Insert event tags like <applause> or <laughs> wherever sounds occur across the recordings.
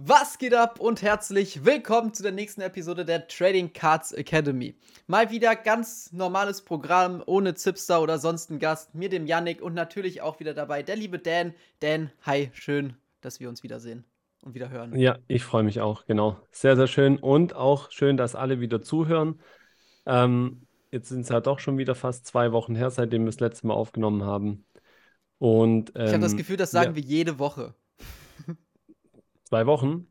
Was geht ab und herzlich willkommen zu der nächsten Episode der Trading Cards Academy. Mal wieder ganz normales Programm ohne Zipster oder sonst einen Gast, mir dem Yannick und natürlich auch wieder dabei der liebe Dan. Dan, hi, schön, dass wir uns wiedersehen und wieder hören. Ja, ich freue mich auch, genau. Sehr, sehr schön und auch schön, dass alle wieder zuhören. Ähm, jetzt sind es ja doch schon wieder fast zwei Wochen her, seitdem wir das letzte Mal aufgenommen haben. Und ich habe das ähm, Gefühl, das sagen ja, wir jede Woche. Zwei Wochen.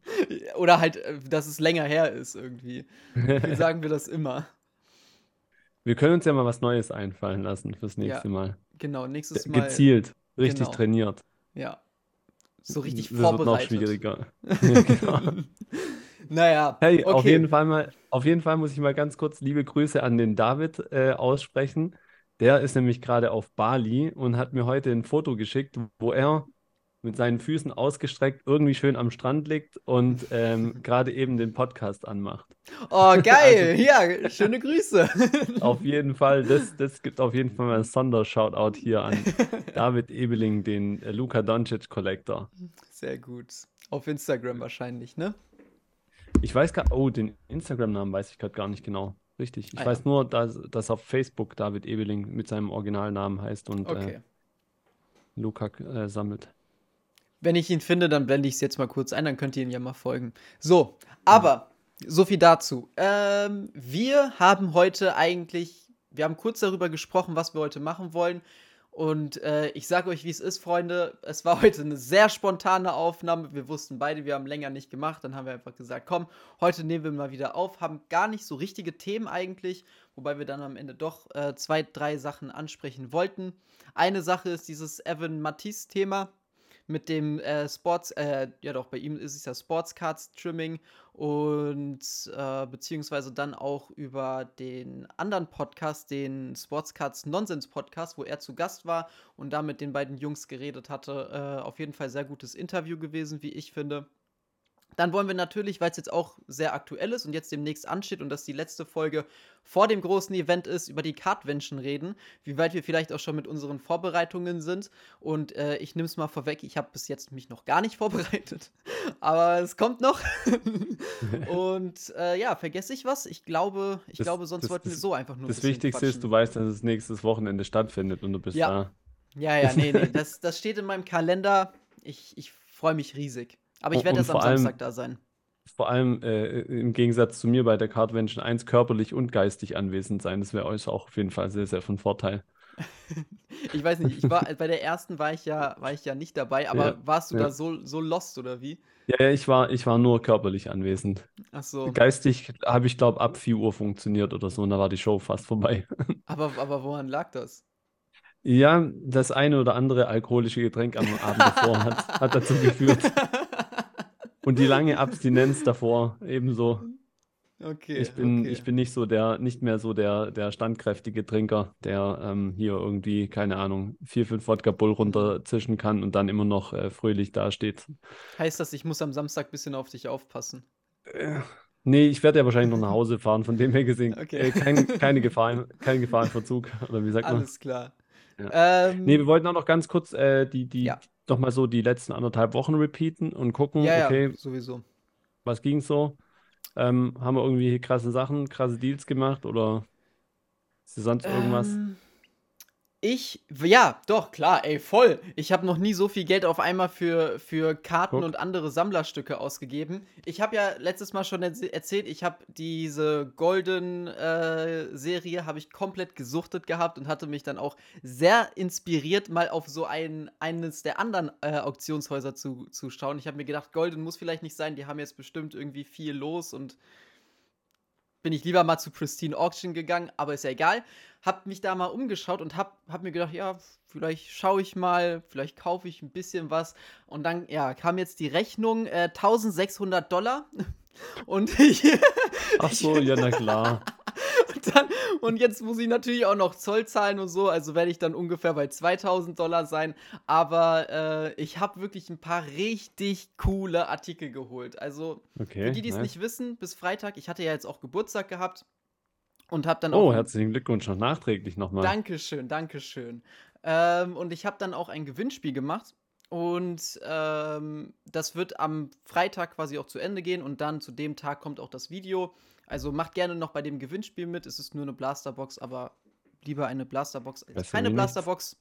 Oder halt, äh, dass es länger her ist irgendwie. Wie <laughs> sagen wir das immer? Wir können uns ja mal was Neues einfallen lassen fürs Ja, nächste Mal. genau, nächstes Mal, Gezielt, richtig genau, trainiert. ja, so richtig Das wird noch vorbereitet. schwieriger. Ja, <laughs> genau. Naja, Hey, auf jeden okay. Fall mal, auf jeden Fall muss ich mal ganz kurz liebe Grüße an den David äh, aussprechen. Der ist nämlich gerade auf Bali und hat mir heute ein Foto geschickt, wo er mit seinen Füßen ausgestreckt irgendwie schön am Strand liegt und ähm, <laughs> gerade eben den Podcast anmacht. Oh, <laughs> Also geil. Ja, schöne Grüße. <laughs> auf jeden Fall, das, das gibt auf jeden Fall mal ein Sondershoutout hier an David Ebeling, den äh, Luka Doncic Collector. Sehr gut. Auf Instagram wahrscheinlich, ne? Ich weiß gar, oh, den Instagram-Namen weiß ich gerade gar nicht genau. Richtig. Ich Ah ja, weiß nur, dass, dass auf Facebook David Ebeling mit seinem Originalnamen heißt und äh, okay. Luca äh, sammelt. Wenn ich ihn finde, dann blende ich es jetzt mal kurz ein, dann könnt ihr ihn ja mal folgen. So, aber so viel dazu. Ähm, wir haben heute eigentlich, wir haben kurz darüber gesprochen, was wir heute machen wollen. Und äh, ich sage euch, wie es ist, Freunde. Es war heute eine sehr spontane Aufnahme. Wir wussten beide, wir haben länger nicht gemacht. Dann haben wir einfach gesagt, komm, heute nehmen wir mal wieder auf. Haben gar nicht so richtige Themen eigentlich, wobei wir dann am Ende doch äh, zwei, drei Sachen ansprechen wollten. Eine Sache ist dieses Evan Matisse-Thema mit dem äh, Sports, äh, ja doch, bei ihm ist es ja Sportscards Trimming und äh, beziehungsweise dann auch über den anderen Podcast, den Sportscards Nonsense Podcast, wo er zu Gast war und da mit den beiden Jungs geredet hatte. Äh, auf jeden Fall sehr gutes Interview gewesen, wie ich finde. Dann wollen wir natürlich, weil es jetzt auch sehr aktuell ist und jetzt demnächst ansteht und das die letzte Folge vor dem großen Event ist, über die Cardvention reden, wie weit wir vielleicht auch schon mit unseren Vorbereitungen sind. Und äh, ich nehme es mal vorweg, ich habe bis jetzt mich noch gar nicht <laughs> vorbereitet, aber es kommt noch. <laughs> und äh, ja, vergesse ich was? Ich glaube, ich Das, glaube, sonst das, wollten wir das, so einfach nur ein das bisschen Wichtigste ist, du quatschen. weißt, dass es nächstes Wochenende stattfindet und du bist Ja, da. ja, ja, nee, nee, <laughs> das, das steht in meinem Kalender. Ich, ich freue mich riesig. Aber ich werde erst am allem, Samstag da sein. vor allem äh, im Gegensatz zu mir bei der Cardvention 1 körperlich und geistig anwesend sein. Das wäre euch auch auf jeden Fall sehr, sehr von Vorteil. <laughs> Ich weiß nicht, ich war bei der ersten war ich ja, war ich ja nicht dabei, Ja, aber warst du da ja. so, so lost oder wie? Ja, ja, ich war, ich war nur körperlich anwesend. Ach so. Geistig habe ich, glaube ab 4 Uhr funktioniert oder so und da war die Show fast vorbei. <laughs> Aber, aber woran lag das? Ja, das eine oder andere alkoholische Getränk am Abend davor hat, hat dazu geführt. <laughs> Und die lange Abstinenz davor ebenso. Okay, Ich bin, ich okay. bin nicht so der, nicht mehr so der, der standkräftige Trinker, der ähm, hier irgendwie, keine Ahnung, vier, fünf Wodka Bull runterzischen kann und dann immer noch äh, fröhlich dasteht. Heißt das, ich muss am Samstag ein bisschen auf dich aufpassen? Äh, nee, ich werde ja wahrscheinlich noch nach Hause fahren, von dem her gesehen, Okay. äh, kein, keine Gefahr, im- kein Gefahrenverzug, <laughs> oder wie sagt man? Alles klar. Ja. Nee, Ähm, wir wollten auch noch ganz kurz äh, die, die, ja. Doch mal so die letzten anderthalb Wochen repeaten und gucken, Ja, ja, okay, sowieso. was ging so? Ähm, haben wir irgendwie krasse Sachen, krasse Deals gemacht oder ist sonst irgendwas? Ähm, ich, ja, doch, klar, ey, voll. Ich habe noch nie so viel Geld auf einmal für, für Karten Guck. und andere Sammlerstücke ausgegeben. Ich habe ja letztes Mal schon erz- erzählt, ich habe diese Golden äh, Serie habe ich komplett gesuchtet gehabt und hatte mich dann auch sehr inspiriert, mal auf so ein, eines der anderen äh, Auktionshäuser zu, zu schauen. Ich habe mir gedacht, Golden muss vielleicht nicht sein, die haben jetzt bestimmt irgendwie viel los und bin ich lieber mal zu Pristine Auction gegangen, aber ist ja egal. Hab mich da mal umgeschaut und hab, hab mir gedacht, ja, vielleicht schaue ich mal, vielleicht kaufe ich ein bisschen was. Und dann, ja, kam jetzt die Rechnung, äh, 1600 Dollar. <laughs> Und ich, Ach so, ja, na klar. <laughs> und, dann, und jetzt muss ich natürlich auch noch Zoll zahlen und so, also werde ich dann ungefähr bei 2000 Dollar sein. Aber äh, ich habe wirklich ein paar richtig coole Artikel geholt. Also für Okay, die, die es nice. nicht wissen, bis Freitag, ich hatte ja jetzt auch Geburtstag gehabt und habe dann Oh, auch ein herzlichen Glückwunsch noch nachträglich nochmal. Dankeschön, Dankeschön. Ähm, und ich habe dann auch ein Gewinnspiel gemacht. Und ähm, das wird am Freitag quasi auch zu Ende gehen und dann zu dem Tag kommt auch das Video. Also macht gerne noch bei dem Gewinnspiel mit. Es ist nur eine Blasterbox, aber lieber eine Blasterbox als keine. Blasterbox.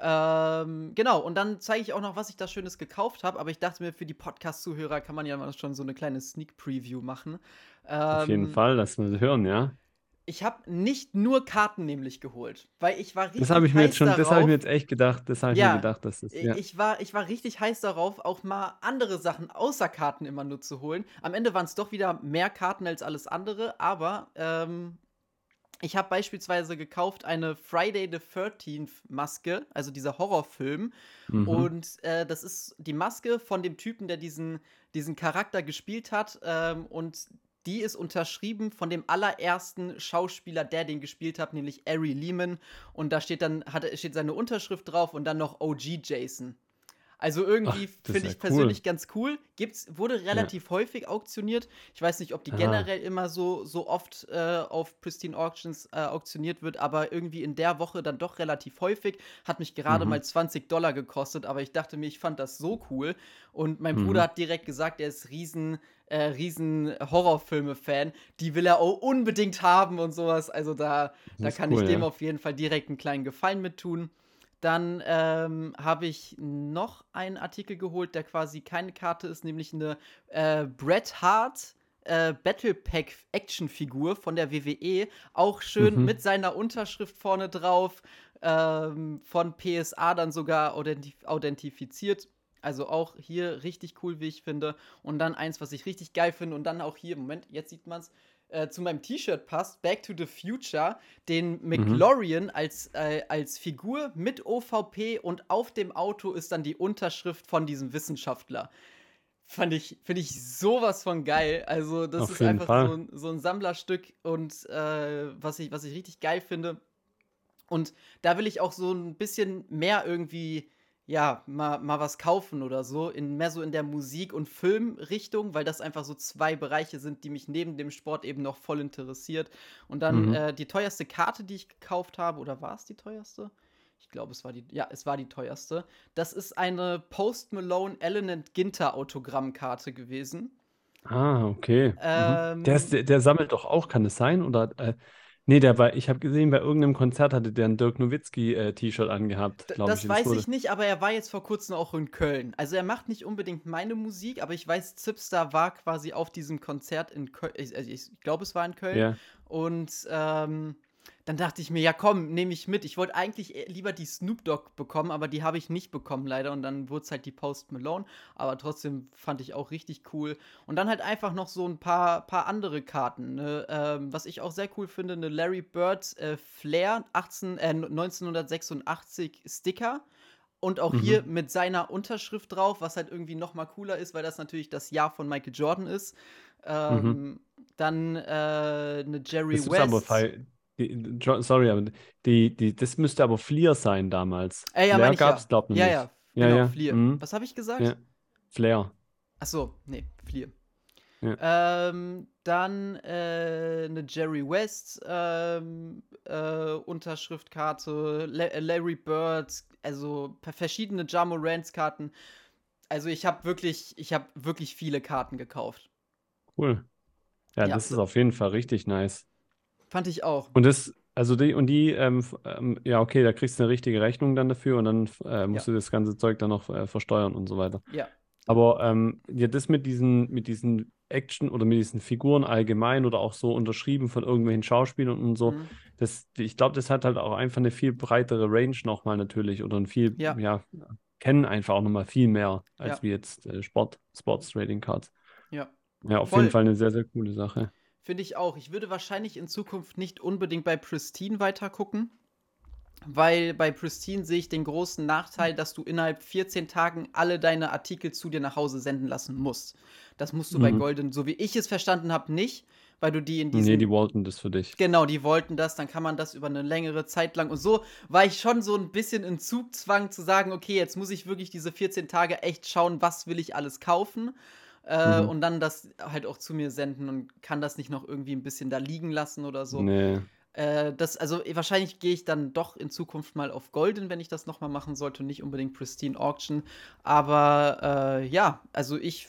Ähm, genau, und dann zeige ich auch noch, was ich da Schönes gekauft habe. Aber ich dachte mir, für die Podcast-Zuhörer kann man ja schon so eine kleine Sneak-Preview machen. Auf jeden Ähm, Fall, lass mal hören, ja. Ich habe nicht nur Karten nämlich geholt, weil ich war richtig Das habe ich mir jetzt heiß schon, das habe ich darauf. mir jetzt echt gedacht, das habe ich mir Ja, gedacht, dass das, ja. ich war, ich war richtig heiß darauf, auch mal andere Sachen außer Karten immer nur zu holen. Am Ende waren es doch wieder mehr Karten als alles andere, aber ähm, ich habe beispielsweise gekauft eine Friday the 13th Maske, also dieser Horrorfilm. Mhm. Und äh, das ist die Maske von dem Typen, der diesen, diesen Charakter gespielt hat. Ähm, und die ist unterschrieben von dem allerersten Schauspieler, der den gespielt hat, nämlich Ari Lehman. Und da steht dann, hat, steht seine Unterschrift drauf und dann noch OG Jason. Also irgendwie finde ja ich persönlich cool. ganz cool. Gibt's, wurde relativ häufig auktioniert. Ich weiß nicht, ob die Ah. generell immer so, so oft äh, auf Pristine Auctions äh, auktioniert wird, aber irgendwie in der Woche dann doch relativ häufig. Hat mich gerade Mhm. mal 20 Dollar gekostet, aber ich dachte mir, ich fand das so cool. Und mein Mhm. Bruder hat direkt gesagt, er ist riesen, äh, riesen Horrorfilme-Fan. Die will er auch unbedingt haben und sowas. Also da, da Das kann cool, ich dem ja. auf jeden Fall direkt einen kleinen Gefallen mit tun. Dann ähm, habe ich noch einen Artikel geholt, der quasi keine Karte ist, nämlich eine äh, Bret Hart äh, Battle Pack Actionfigur von der WWE. Auch schön Mhm. mit seiner Unterschrift vorne drauf, ähm, von PSA dann sogar authenti authentifiziert. Also auch hier richtig cool, wie ich finde. Und dann eins, was ich richtig geil finde. Und dann auch hier, Moment, jetzt sieht man es, äh, zu meinem T-Shirt passt, Back to the Future, den McLaurin als, äh, als Figur mit OVP und auf dem Auto ist dann die Unterschrift von diesem Wissenschaftler. Fand ich, finde ich sowas von geil. Also, das Auf ist einfach so ein, so ein Sammlerstück und äh, was, ich, was ich richtig geil finde. Und da will ich auch so ein bisschen mehr irgendwie, ja, mal, mal was kaufen oder so, in, mehr so in der Musik- und Filmrichtung, weil das einfach so zwei Bereiche sind, die mich neben dem Sport eben noch voll interessiert. Und dann Mhm. äh, die teuerste Karte, die ich gekauft habe, oder war es die teuerste? Ich glaube, es war die, ja, es war die teuerste. Das ist eine Post Malone Ellen and Ginter Autogrammkarte gewesen. Ah, okay. Ähm, Der, ist, der, der sammelt doch auch, kann es sein? Oder, äh, nee, der war, ich habe gesehen, bei irgendeinem Konzert hatte der ein Dirk Nowitzki-T-Shirt angehabt, D- glaube Das ich. weiß ich nicht, aber er war jetzt vor kurzem auch in Köln. Also er macht nicht unbedingt meine Musik, aber ich weiß, Zipstar war quasi auf diesem Konzert in Köln. Ich, also ich glaube, es war in Köln. Ja. Und ähm, dann dachte ich mir, ja komm, nehme ich mit. Ich wollte eigentlich eher lieber die Snoop Dogg bekommen, aber die habe ich nicht bekommen leider. Und dann wurde es halt die Post Malone. Aber trotzdem fand ich auch richtig cool. Und dann halt einfach noch so ein paar, paar andere Karten. Ne? Ähm, was ich auch sehr cool finde, eine Larry Bird äh, Flair 18, äh, 1986 Sticker. Und auch Mhm. hier mit seiner Unterschrift drauf, was halt irgendwie noch mal cooler ist, weil das natürlich das Jahr von Michael Jordan ist. Ähm, Dann äh, eine Jerry West. fei- die, sorry, aber die, die, das müsste aber Fleer sein damals. Äh, ja, Flair meine ich ja. gab's, glaub ich, Ja, nicht. ja, Ja, genau, ja. Fleer. Mhm. Was habe ich gesagt? Ja. Flair. Ach so, nee, Fleer. Ja. Ähm, dann äh, eine Jerry West ähm, äh, Unterschriftkarte, La äh, Larry Bird, also verschiedene Jamo Rants Karten. Also ich habe wirklich, ich habe wirklich viele Karten gekauft. Cool. Ja, Ja. das ist auf jeden Fall richtig nice. Fand ich auch. Und das, also die, und die, ähm, ähm, ja, okay, da kriegst du eine richtige Rechnung dann dafür und dann äh, musst du das ganze Zeug dann noch äh, versteuern und so weiter. Ja. Aber ähm, ja, das mit diesen, mit diesen Action oder mit diesen Figuren allgemein oder auch so unterschrieben von irgendwelchen Schauspielern und so, Mhm. das, ich glaube, das hat halt auch einfach eine viel breitere Range nochmal natürlich oder ein viel, Ja. ja, kennen einfach auch nochmal viel mehr als Ja. wie jetzt äh, Sport, Sports Trading Cards. Ja. Ja, auf Voll. jeden Fall eine sehr, sehr coole Sache. Finde ich auch. Ich würde wahrscheinlich in Zukunft nicht unbedingt bei Pristine weiter gucken, weil bei Pristine sehe ich den großen Nachteil, dass du innerhalb 14 Tagen alle deine Artikel zu dir nach Hause senden lassen musst. Das musst du bei Mhm. Golden, so wie ich es verstanden habe, nicht, weil du die in Nee, diesen die wollten das für dich. Genau, die wollten das, dann kann man das über eine längere Zeit lang. Und so war ich schon so ein bisschen in Zugzwang zu sagen, okay, jetzt muss ich wirklich diese 14 Tage echt schauen, was will ich alles kaufen. Äh, Mhm. Und dann das halt auch zu mir senden und kann das nicht noch irgendwie ein bisschen da liegen lassen oder so. Nee. Äh, das, also wahrscheinlich gehe ich dann doch in Zukunft mal auf Golden, wenn ich das nochmal machen sollte und nicht unbedingt Pristine Auction. Aber äh, ja, also ich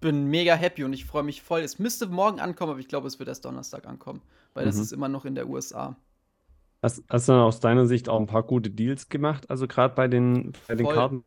bin mega happy und ich freue mich voll. Es müsste morgen ankommen, aber ich glaube, es wird erst Donnerstag ankommen, weil mhm. das ist immer noch in der USA. Hast, hast du aus deiner Sicht auch ein paar gute Deals gemacht? Also gerade bei den, bei den Karten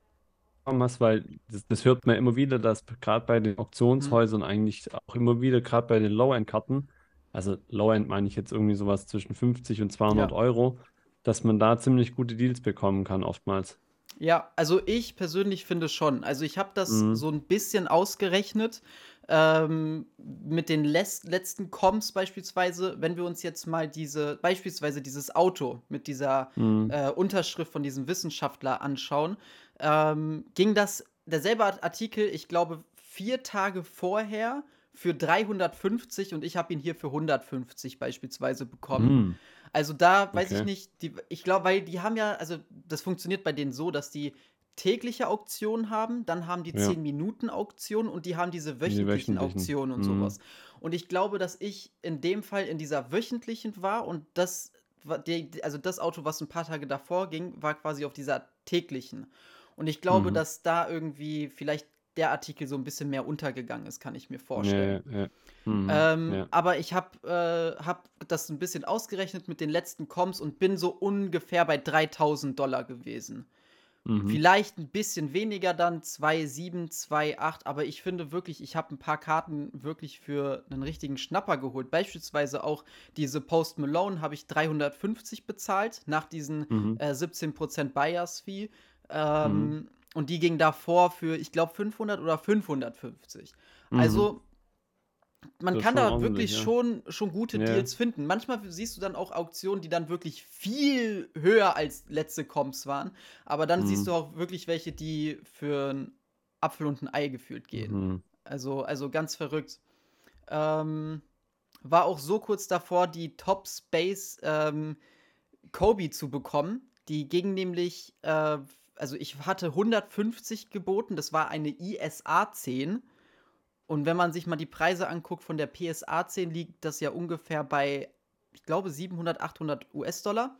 hast, weil das, das, hört man immer wieder, dass gerade bei den Auktionshäusern mhm. eigentlich auch immer wieder, gerade bei den Low-End-Karten, also Low-End meine ich jetzt irgendwie sowas zwischen 50 und 200 ja. Euro, dass man da ziemlich gute Deals bekommen kann oftmals. Ja, also ich persönlich finde schon. Also ich habe das mhm. so ein bisschen ausgerechnet ähm, mit den letzten Comps beispielsweise, wenn wir uns jetzt mal diese, beispielsweise dieses Auto mit dieser mhm. äh, Unterschrift von diesem Wissenschaftler anschauen, ähm, ging das, derselbe Artikel, ich glaube, vier Tage vorher für 350 und ich habe ihn hier für 150 beispielsweise bekommen. Mm. Also da weiß okay. ich nicht, die, ich glaube, weil die haben ja, also das funktioniert bei denen so, dass die tägliche Auktionen haben, dann haben die ja. 10 Minuten Auktionen und die haben diese wöchentlichen, die wöchentlichen. Auktionen und mm. sowas. Und ich glaube, dass ich in dem Fall in dieser wöchentlichen war und das also das Auto, was ein paar Tage davor ging, war quasi auf dieser täglichen. Und ich glaube, mhm. dass da irgendwie vielleicht der Artikel so ein bisschen mehr untergegangen ist, kann ich mir vorstellen. Ja, ja. Mhm, ähm, ja. Aber ich habe äh, hab das ein bisschen ausgerechnet mit den letzten Coms und bin so ungefähr bei 3000 Dollar gewesen. Mhm. Vielleicht ein bisschen weniger dann, 2,7, 2,8, aber ich finde wirklich, ich habe ein paar Karten wirklich für einen richtigen Schnapper geholt. Beispielsweise auch diese Post Malone habe ich 350 bezahlt, nach diesen mhm. äh, 17% Buyers Fee. Ähm, mhm. Und die ging davor für, ich glaube, 500 oder 550. Mhm. Also, man kann da wirklich ja. schon, schon gute ja. Deals finden. Manchmal siehst du dann auch Auktionen, die dann wirklich viel höher als letzte Comps waren. Aber dann mhm. siehst du auch wirklich welche, die für einen Apfel und ein Ei gefühlt gehen. Mhm. Also, also ganz verrückt. Ähm, war auch so kurz davor, die Top Space ähm, Kobe zu bekommen. Die ging nämlich äh, also ich hatte 150 geboten, das war eine ISA 10. Und wenn man sich mal die Preise anguckt von der PSA 10, liegt das ja ungefähr bei, ich glaube, 700, 800 US-Dollar.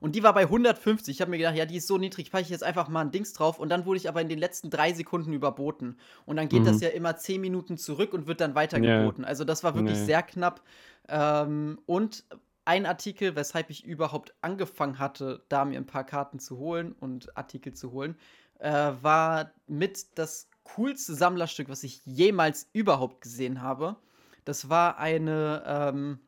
Und die war bei 150. Ich habe mir gedacht, ja, die ist so niedrig, packe ich jetzt einfach mal ein Dings drauf. Und dann wurde ich aber in den letzten drei Sekunden überboten. Und dann geht mhm. das ja immer 10 Minuten zurück und wird dann weitergeboten. Yeah. Also das war wirklich nee. sehr knapp. Ähm, und ein Artikel, weshalb ich überhaupt angefangen hatte, da mir ein paar Karten zu holen und Artikel zu holen, äh, war mit das coolste Sammlerstück, was ich jemals überhaupt gesehen habe. Das war eine ähm,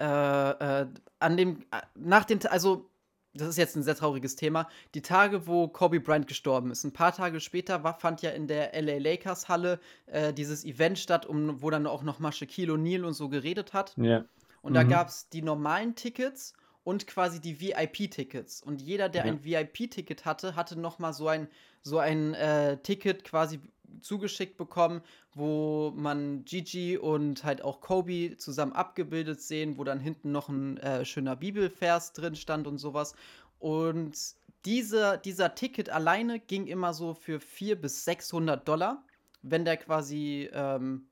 äh, äh, an dem äh, nach den also das ist jetzt ein sehr trauriges Thema. Die Tage, wo Kobe Bryant gestorben ist, ein paar Tage später war, fand ja in der LA Lakers Halle äh, dieses Event statt, um, wo dann auch noch mal Shaquille O'Neal und so geredet hat. Ja. Und mhm. da gab es die normalen Tickets und quasi die VIP-Tickets. Und jeder, der ja. ein VIP-Ticket hatte, hatte noch mal so ein, so ein äh, Ticket quasi zugeschickt bekommen, wo man Gigi und halt auch Kobe zusammen abgebildet sehen, wo dann hinten noch ein äh, schöner Bibelvers drin stand und sowas. Und diese, dieser Ticket alleine ging immer so für 400 bis 600 Dollar, wenn der quasi ähm,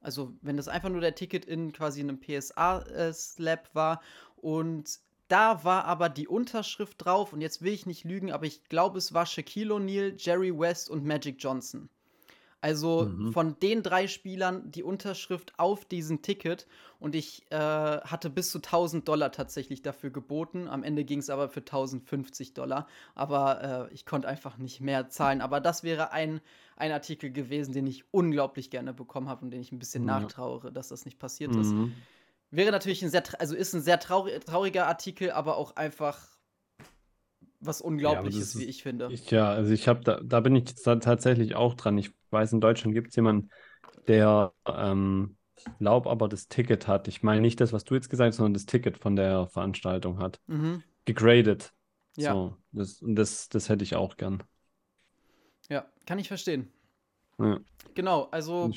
also, wenn das einfach nur der Ticket in quasi einem PSA-Slab war und da war aber die Unterschrift drauf und jetzt will ich nicht lügen, aber ich glaube, es war Shaquille O'Neal, Jerry West und Magic Johnson. Also mhm. von den drei Spielern die Unterschrift auf diesem Ticket und ich äh, hatte bis zu 1000 Dollar tatsächlich dafür geboten. Am Ende ging es aber für 1050 Dollar. Aber äh, ich konnte einfach nicht mehr zahlen. Aber das wäre ein, ein Artikel gewesen, den ich unglaublich gerne bekommen habe und den ich ein bisschen mhm. nachtrauere, dass das nicht passiert mhm. ist. Wäre natürlich ein sehr, also ist ein sehr trauriger Artikel, aber auch einfach was Unglaubliches, ja, wie ich finde. Ich, ja, also ich habe da, da bin ich tatsächlich auch dran. Ich weiß, in Deutschland gibt es jemanden, der ähm, glaub aber das Ticket hat. Ich meine nicht das, was du jetzt gesagt hast, sondern das Ticket von der Veranstaltung hat. Mhm. Gegradet. Ja. So, das, das, das hätte ich auch gern. Ja, kann ich verstehen. Ja. Genau, also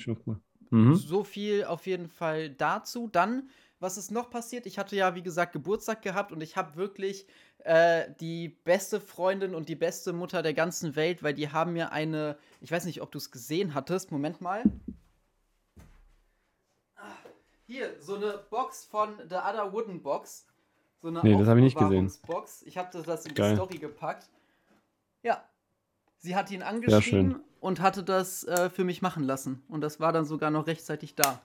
mhm. so viel auf jeden Fall dazu. Dann was ist noch passiert? Ich hatte ja, wie gesagt, Geburtstag gehabt und ich habe wirklich äh, die beste Freundin und die beste Mutter der ganzen Welt, weil die haben mir eine, ich weiß nicht, ob du es gesehen hattest, Moment mal. Hier, so eine Box von The Other Wooden Box. So eine Nee, das habe ich nicht gesehen. Aufbewahrungsbox. Ich habe das in die Geil. Story gepackt. Ja. Sie hat ihn angeschrieben und hatte das äh, für mich machen lassen. Und das war dann sogar noch rechtzeitig da.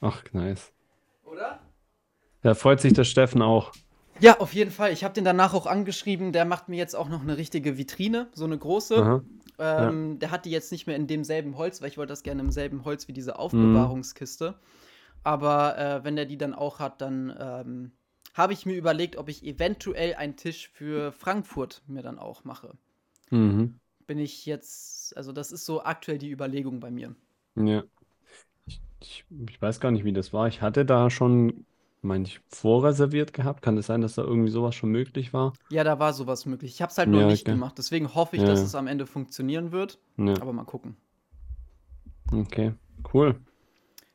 Ach, nice. Oder? Da freut sich der Steffen auch. Ja, auf jeden Fall. Ich habe den danach auch angeschrieben. Der macht mir jetzt auch noch eine richtige Vitrine, so eine große. Ähm, Der hat die jetzt nicht mehr in demselben Holz, weil ich wollte das gerne im selben Holz wie Mhm. diese Aufbewahrungskiste. Aber äh, wenn der die dann auch hat, dann ähm, habe ich mir überlegt, ob ich eventuell einen Tisch für Frankfurt mir dann auch mache. Mhm. Bin ich jetzt, also das ist so aktuell die Überlegung bei mir. Ja. Ich, ich, weiß gar nicht, wie das war. Ich hatte da schon, meine ich, vorreserviert gehabt. Kann es sein, dass da irgendwie sowas schon möglich war? Ja, da war sowas möglich. Ich habe es halt noch Ja, nicht okay. gemacht. Deswegen hoffe ich, Ja, dass ja. es am Ende funktionieren wird. Ja, Aber mal gucken. okay. Cool.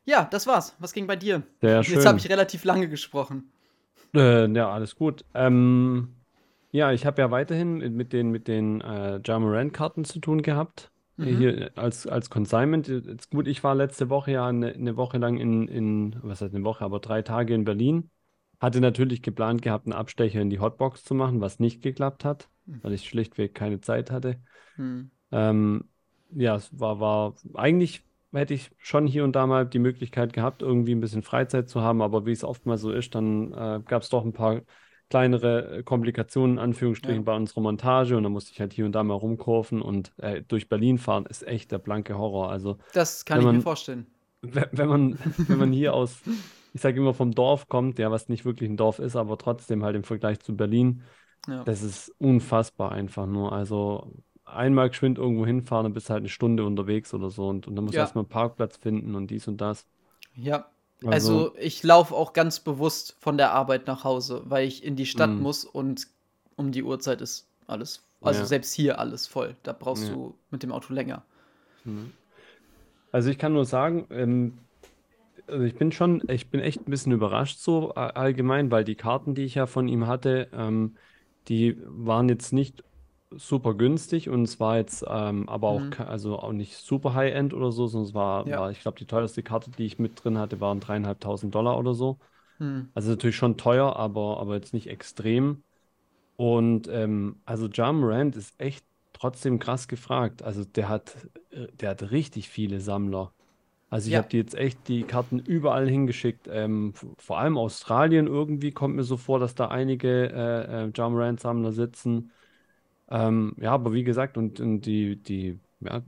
Ja, das war's. Was ging bei dir? Sehr Jetzt schön. habe ich relativ lange gesprochen. Äh, ja, alles gut. Ähm, ja, ich habe ja weiterhin mit mit den, mit den äh, Jamarant-Karten zu tun gehabt. Mhm. Hier als, als Consignment. Jetzt gut, ich war letzte Woche ja eine, eine Woche lang in, in, was heißt eine Woche, aber drei Tage in Berlin. Hatte natürlich geplant gehabt, einen Abstecher in die Hotbox zu machen, was nicht geklappt hat, weil ich schlichtweg keine Zeit hatte. Hm. Ähm, ja, es war, war, eigentlich hätte ich schon hier und da mal die Möglichkeit gehabt, irgendwie ein bisschen Freizeit zu haben, aber wie es oftmals so ist, dann äh, gab es doch ein paar kleinere äh, Komplikationen, in Anführungsstrichen, Ja. bei unserer Montage und dann musste ich halt hier und da mal rumkurven und äh, durch Berlin fahren ist echt der blanke Horror. Also Das kann ich mir man- vorstellen. wenn man, <laughs> wenn man hier aus, ich sage immer vom Dorf kommt, ja, was nicht wirklich ein Dorf ist, aber trotzdem halt im Vergleich zu Berlin, Ja. das ist unfassbar einfach nur. Also einmal geschwind irgendwo hinfahren, dann bist halt eine Stunde unterwegs oder so und, und dann musst du Ja. erstmal einen Parkplatz finden und dies und das. Ja, Also, also ich laufe auch ganz bewusst von der Arbeit nach Hause, weil ich in die Stadt Mhm. muss und um die Uhrzeit ist alles, also Ja. selbst hier alles voll. Da brauchst Ja. du mit dem Auto länger. Mhm. Also ich kann nur sagen, ähm, also ich bin schon, ich bin echt ein bisschen überrascht so allgemein, weil die Karten, die ich ja von ihm hatte, ähm, die waren jetzt nicht super günstig und es war jetzt ähm, aber auch, Mhm. also auch nicht super High-End oder so, sondern es war, Ja. war ich glaube, die teuerste Karte, die ich mit drin hatte, waren dreieinhalbtausend Dollar oder so. Hm. Also natürlich schon teuer, aber, aber jetzt nicht extrem. Und ähm, also Ja Morant ist echt trotzdem krass gefragt. Also der hat, äh, der hat richtig viele Sammler. Also ich Ja. habe die jetzt echt die Karten überall hingeschickt. Ähm, vor allem Australien irgendwie kommt mir so vor, dass da einige äh, äh, Ja Morant Sammler sitzen. Ähm, ja, aber wie gesagt, und, und die, die, ja,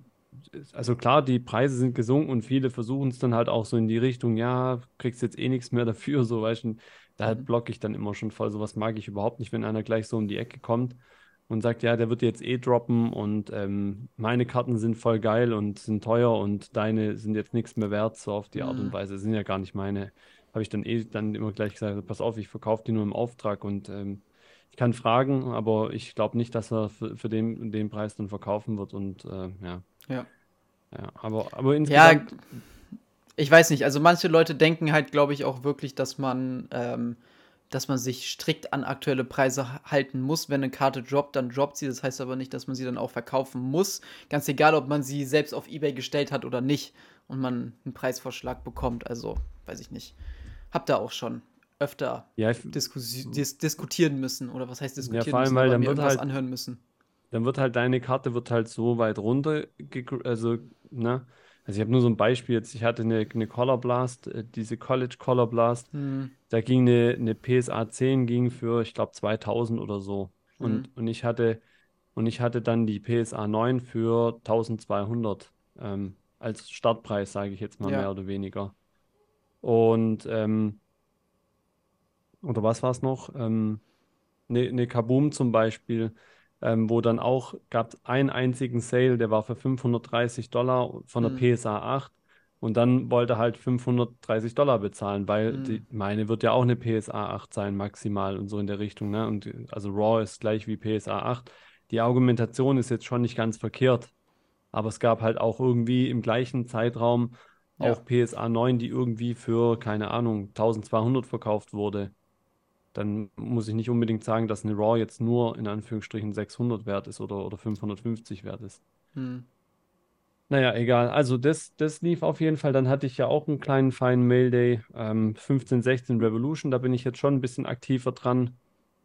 also klar, die Preise sind gesunken und viele versuchen es dann halt auch so in die Richtung, ja, kriegst jetzt eh nichts mehr dafür, <laughs> so weißt du. Da Mhm. blocke ich dann immer schon voll. Sowas mag ich überhaupt nicht, wenn einer gleich so um die Ecke kommt und sagt, ja, der wird jetzt eh droppen und ähm, meine Karten sind voll geil und sind teuer und deine sind jetzt nichts mehr wert, so auf die Art und Mhm. Weise. Sind ja gar nicht meine. Habe ich dann eh dann immer gleich gesagt, pass auf, ich verkaufe die nur im Auftrag und ähm, ich kann fragen, aber ich glaube nicht, dass er für, für den, den Preis dann verkaufen wird und äh, ja. Ja. Ja, aber, aber Ja, insgesamt, ich weiß nicht. Also manche Leute denken halt, glaube ich, auch wirklich, dass man, ähm, dass man sich strikt an aktuelle Preise halten muss. Wenn eine Karte droppt, dann droppt sie. Das heißt aber nicht, dass man sie dann auch verkaufen muss. Ganz egal, ob man sie selbst auf eBay gestellt hat oder nicht und man einen Preisvorschlag bekommt. Also, weiß ich nicht. Hab da auch schon öfter ja, ich, diskussi dis diskutieren müssen. Oder was heißt diskutieren vor allem, müssen, weil dann wird halt- anhören müssen. dann wird halt deine Karte wird halt so weit runter, also, ne? Also ich habe nur so ein Beispiel jetzt, ich hatte eine, eine Color Blast, äh, diese College Color Blast, Hm, da ging eine, eine PSA 10 ging für, ich glaube, 2000 oder so. Und, Mhm. und ich hatte, und ich hatte dann die PSA 9 für 1200 ähm, als Startpreis, sage ich jetzt mal Ja. mehr oder weniger. Und, ähm, oder was war es noch? Ähm, eine, eine Kaboom zum Beispiel, ähm, wo dann auch gab es einen einzigen Sale, der war für 530 Dollar von der Mhm. PSA 8 und dann wollte halt 530 Dollar bezahlen, weil Mhm. die, meine wird ja auch eine PSA 8 sein, maximal und so in der Richtung, ne? Und also RAW ist gleich wie PSA 8. Die Argumentation ist jetzt schon nicht ganz verkehrt, aber es gab halt auch irgendwie im gleichen Zeitraum Ja. auch PSA 9, die irgendwie für, keine Ahnung, 1200 verkauft wurde. Dann muss ich nicht unbedingt sagen, dass eine RAW jetzt nur in Anführungsstrichen 600 wert ist oder, oder 550 wert ist. hm. Naja, egal. Also das, das lief auf jeden Fall. Dann hatte ich ja auch einen kleinen feinen Mail Day. Ähm, 15, 16 Revolution, da bin ich jetzt schon ein bisschen aktiver dran.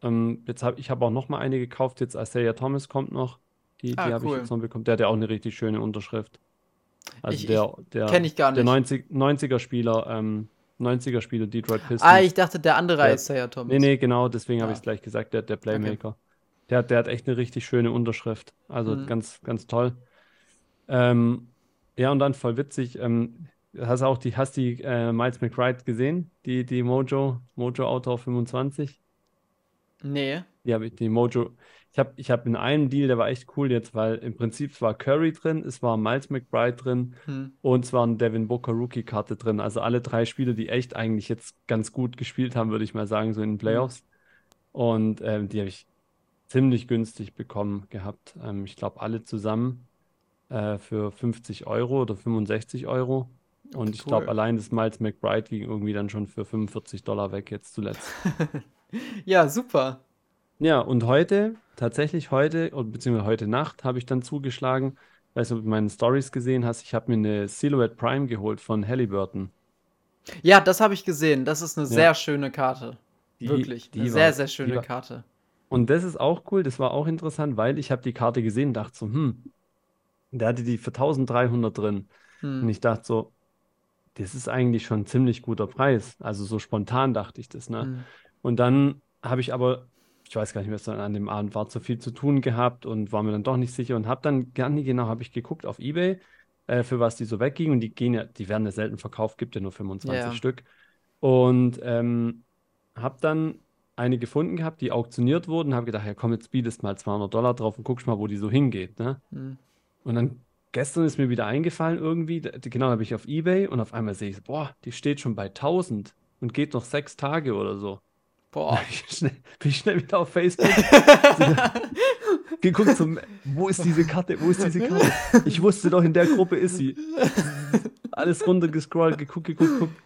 Ähm, jetzt hab, ich habe auch noch mal eine gekauft. Jetzt Isaiah Thomas kommt noch. Die, Ah, die habe ich cool. jetzt noch bekommen. Der hat ja auch eine richtig schöne Unterschrift. Also Ich, ich der, der, kenne ich gar der nicht. 90, 90er Spieler, ähm, 90er Spieler Detroit Ah, Pistons. ich dachte, der andere Der, Isaiah nee, Thomas. nee, genau, deswegen habe ich Ah, es gleich gesagt, der, der okay. Playmaker. Der, hat- der hat echt eine richtig schöne Unterschrift. Also Hm. ganz, ganz toll. Ähm, ja, und dann voll witzig. Ähm, hast du auch die, hast die äh, Miles McBride gesehen? Die, die Mojo, Mojo Auto 25? Nee. Die habe ich, die Mojo. Ich habe ich hab in einem Deal, der war echt cool jetzt, weil im Prinzip war Curry drin, es war Miles McBride drin Hm. und es war ein Devin Booker Rookie-Karte drin. Also alle drei Spieler, die echt eigentlich jetzt ganz gut gespielt haben, würde ich mal sagen, so in den Hm. Playoffs. Und ähm, die habe ich ziemlich günstig bekommen gehabt. Ähm, ich glaube, alle zusammen äh, für 50 Euro oder 65 Euro. Und Okay, ich glaube, cool. allein das Miles McBride ging irgendwie dann schon für 45 Dollar weg, jetzt zuletzt. <laughs> Ja, super. Ja, und heute, tatsächlich heute, beziehungsweise heute Nacht, habe ich dann zugeschlagen, weißt du, ob du meine Stories gesehen hast, ich habe mir eine Silhouette Prime geholt von Halliburton. Ja, das habe ich gesehen. Das ist eine Ja, sehr schöne Karte. die, Wirklich. Eine die sehr, war, sehr die schöne Karte. und das ist auch cool, das war auch interessant, weil ich habe die Karte gesehen und dachte so, hm, der hatte die für 1300 drin. Und Hm. ich dachte so, das ist eigentlich schon ein ziemlich guter Preis. Also so spontan dachte ich das, ne? Hm. Und dann habe ich aber, ich weiß gar nicht mehr, was dann an dem Abend war, zu viel zu tun gehabt und war mir dann doch nicht sicher und habe dann gar nicht genau, habe ich geguckt auf eBay, äh, für was die so weggingen und die gehen ja, die werden ja selten verkauft, gibt ja nur 25 Ja. Stück. Und ähm, habe dann eine gefunden gehabt, die auktioniert wurden, und habe gedacht, ja komm, jetzt bietest mal 200 Dollar drauf und guckst mal, wo die so hingeht, ne? Hm. Und dann gestern ist mir wieder eingefallen irgendwie, genau, habe ich auf eBay und auf einmal sehe ich, boah, die steht schon bei 1000 und geht noch sechs Tage oder so. Dann Boah. bin <laughs> ich schnell, bin ich schnell wieder auf Facebook <laughs> geguckt, zum, wo ist diese Karte, wo ist diese <laughs> Karte? Ich wusste doch, in der Gruppe ist sie. Alles runtergescrollt, geguckt, geguckt, geguckt.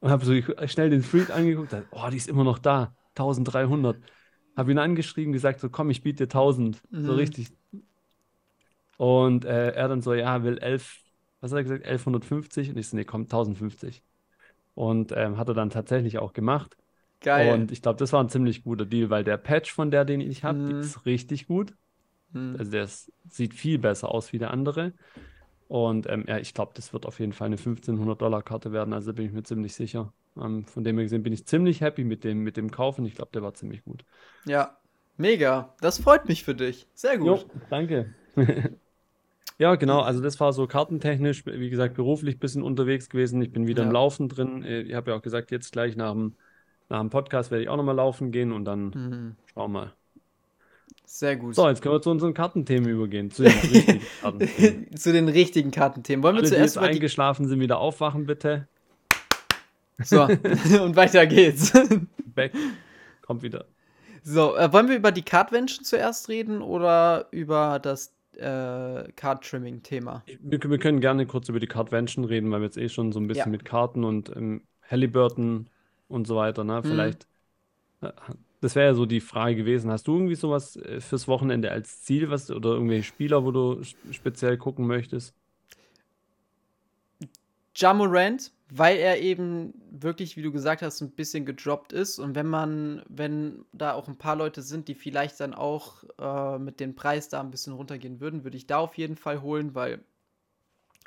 Und habe so schnell den Freak angeguckt, dachte, oh, die ist immer noch da, 1300. Habe ihn angeschrieben, gesagt, so komm, ich biete dir 1000, so Mhm. richtig. Und äh, er dann so, ja, will 11, was hat er gesagt, 1150? Und ich so, nee, komm, 1050. Und ähm, hat er dann tatsächlich auch gemacht. Geil. Und ich glaube, das war ein ziemlich guter Deal, weil der Patch von der, den ich habe, die Hm. ist richtig gut. Hm. Also der ist, sieht viel besser aus wie der andere. Und ähm, ja, ich glaube, das wird auf jeden Fall eine 1500 Dollar Karte werden. Also bin ich mir ziemlich sicher. Ähm, von dem her gesehen bin ich ziemlich happy mit dem, mit dem Kauf und ich glaube, der war ziemlich gut. Ja. Mega. Das freut mich für dich. Sehr Jo, gut. danke. <laughs> Ja, genau. Also das war so kartentechnisch, wie gesagt, beruflich ein bisschen unterwegs gewesen. Ich bin wieder im Ja. Laufen drin. Äh, Ich habe ja auch gesagt, jetzt gleich nach dem, nach dem Podcast werde ich auch nochmal laufen gehen und dann Hm. schauen wir mal. Sehr gut. So, jetzt können wir zu unseren Kartenthemen übergehen, zu den richtigen <laughs> Kartenthemen. Zu den richtigen Kartenthemen. Wollen wir Alle, die zuerst jetzt über die. eingeschlafen sind, wieder aufwachen, bitte. So, <laughs> und weiter geht's. Back. Kommt wieder. So, äh, wollen wir über die Cardvention zuerst reden oder über das äh, Card-Trimming-Thema? Wir, wir können gerne kurz über die Cardvention reden, weil wir jetzt eh schon so ein bisschen Ja. mit Karten und ähm, Halliburton und so weiter, ne? Mhm. Vielleicht, äh, das wäre ja so die Frage gewesen. Hast du irgendwie sowas äh, fürs Wochenende als Ziel, was oder irgendwelche Spieler, wo du speziell gucken möchtest? Jamorant, weil er eben wirklich, wie du gesagt hast, ein bisschen gedroppt ist. Und wenn man, wenn da auch ein paar Leute sind, die vielleicht dann auch äh, mit dem Preis da ein bisschen runtergehen würden, würde ich da auf jeden Fall holen, weil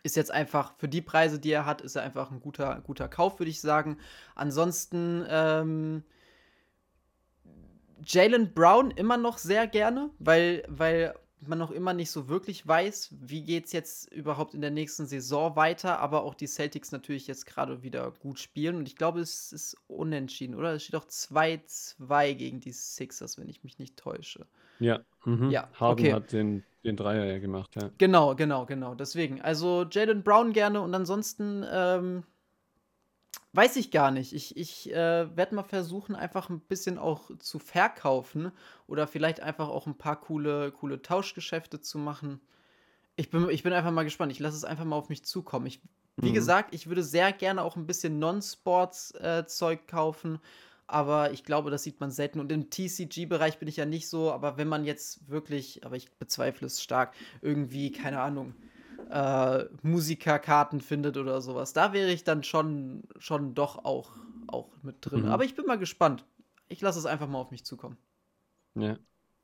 ist jetzt einfach für die Preise, die er hat, ist er einfach ein guter, guter Kauf, würde ich sagen. Ansonsten ähm, Jalen Brown immer noch sehr gerne, weil, weil man noch immer nicht so wirklich weiß, wie geht es jetzt überhaupt in der nächsten Saison weiter, aber auch die Celtics natürlich jetzt gerade wieder gut spielen und ich glaube, es ist unentschieden, oder? Es steht auch 2-2 gegen die Sixers, wenn ich mich nicht täusche. Ja. Mhm. Ja, Harden okay. hat den, den Dreier ja gemacht, ja. Genau, genau, genau. Deswegen, also Jalen Brown gerne und ansonsten ähm, weiß ich gar nicht. Ich, ich äh, werde mal versuchen, einfach ein bisschen auch zu verkaufen oder vielleicht einfach auch ein paar coole, coole Tauschgeschäfte zu machen. Ich bin, ich bin einfach mal gespannt. Ich lasse es einfach mal auf mich zukommen. Ich, wie Mhm. gesagt, ich würde sehr gerne auch ein bisschen Non-Sports-Zeug kaufen, aber ich glaube, das sieht man selten. Und im TCG-Bereich bin ich ja nicht so, aber wenn man jetzt wirklich, aber ich bezweifle es stark, irgendwie, keine Ahnung, äh, Musikerkarten findet oder sowas. Da wäre ich dann schon, schon doch auch, auch mit drin. Mhm. Aber ich bin mal gespannt. Ich lasse es einfach mal auf mich zukommen. Ja.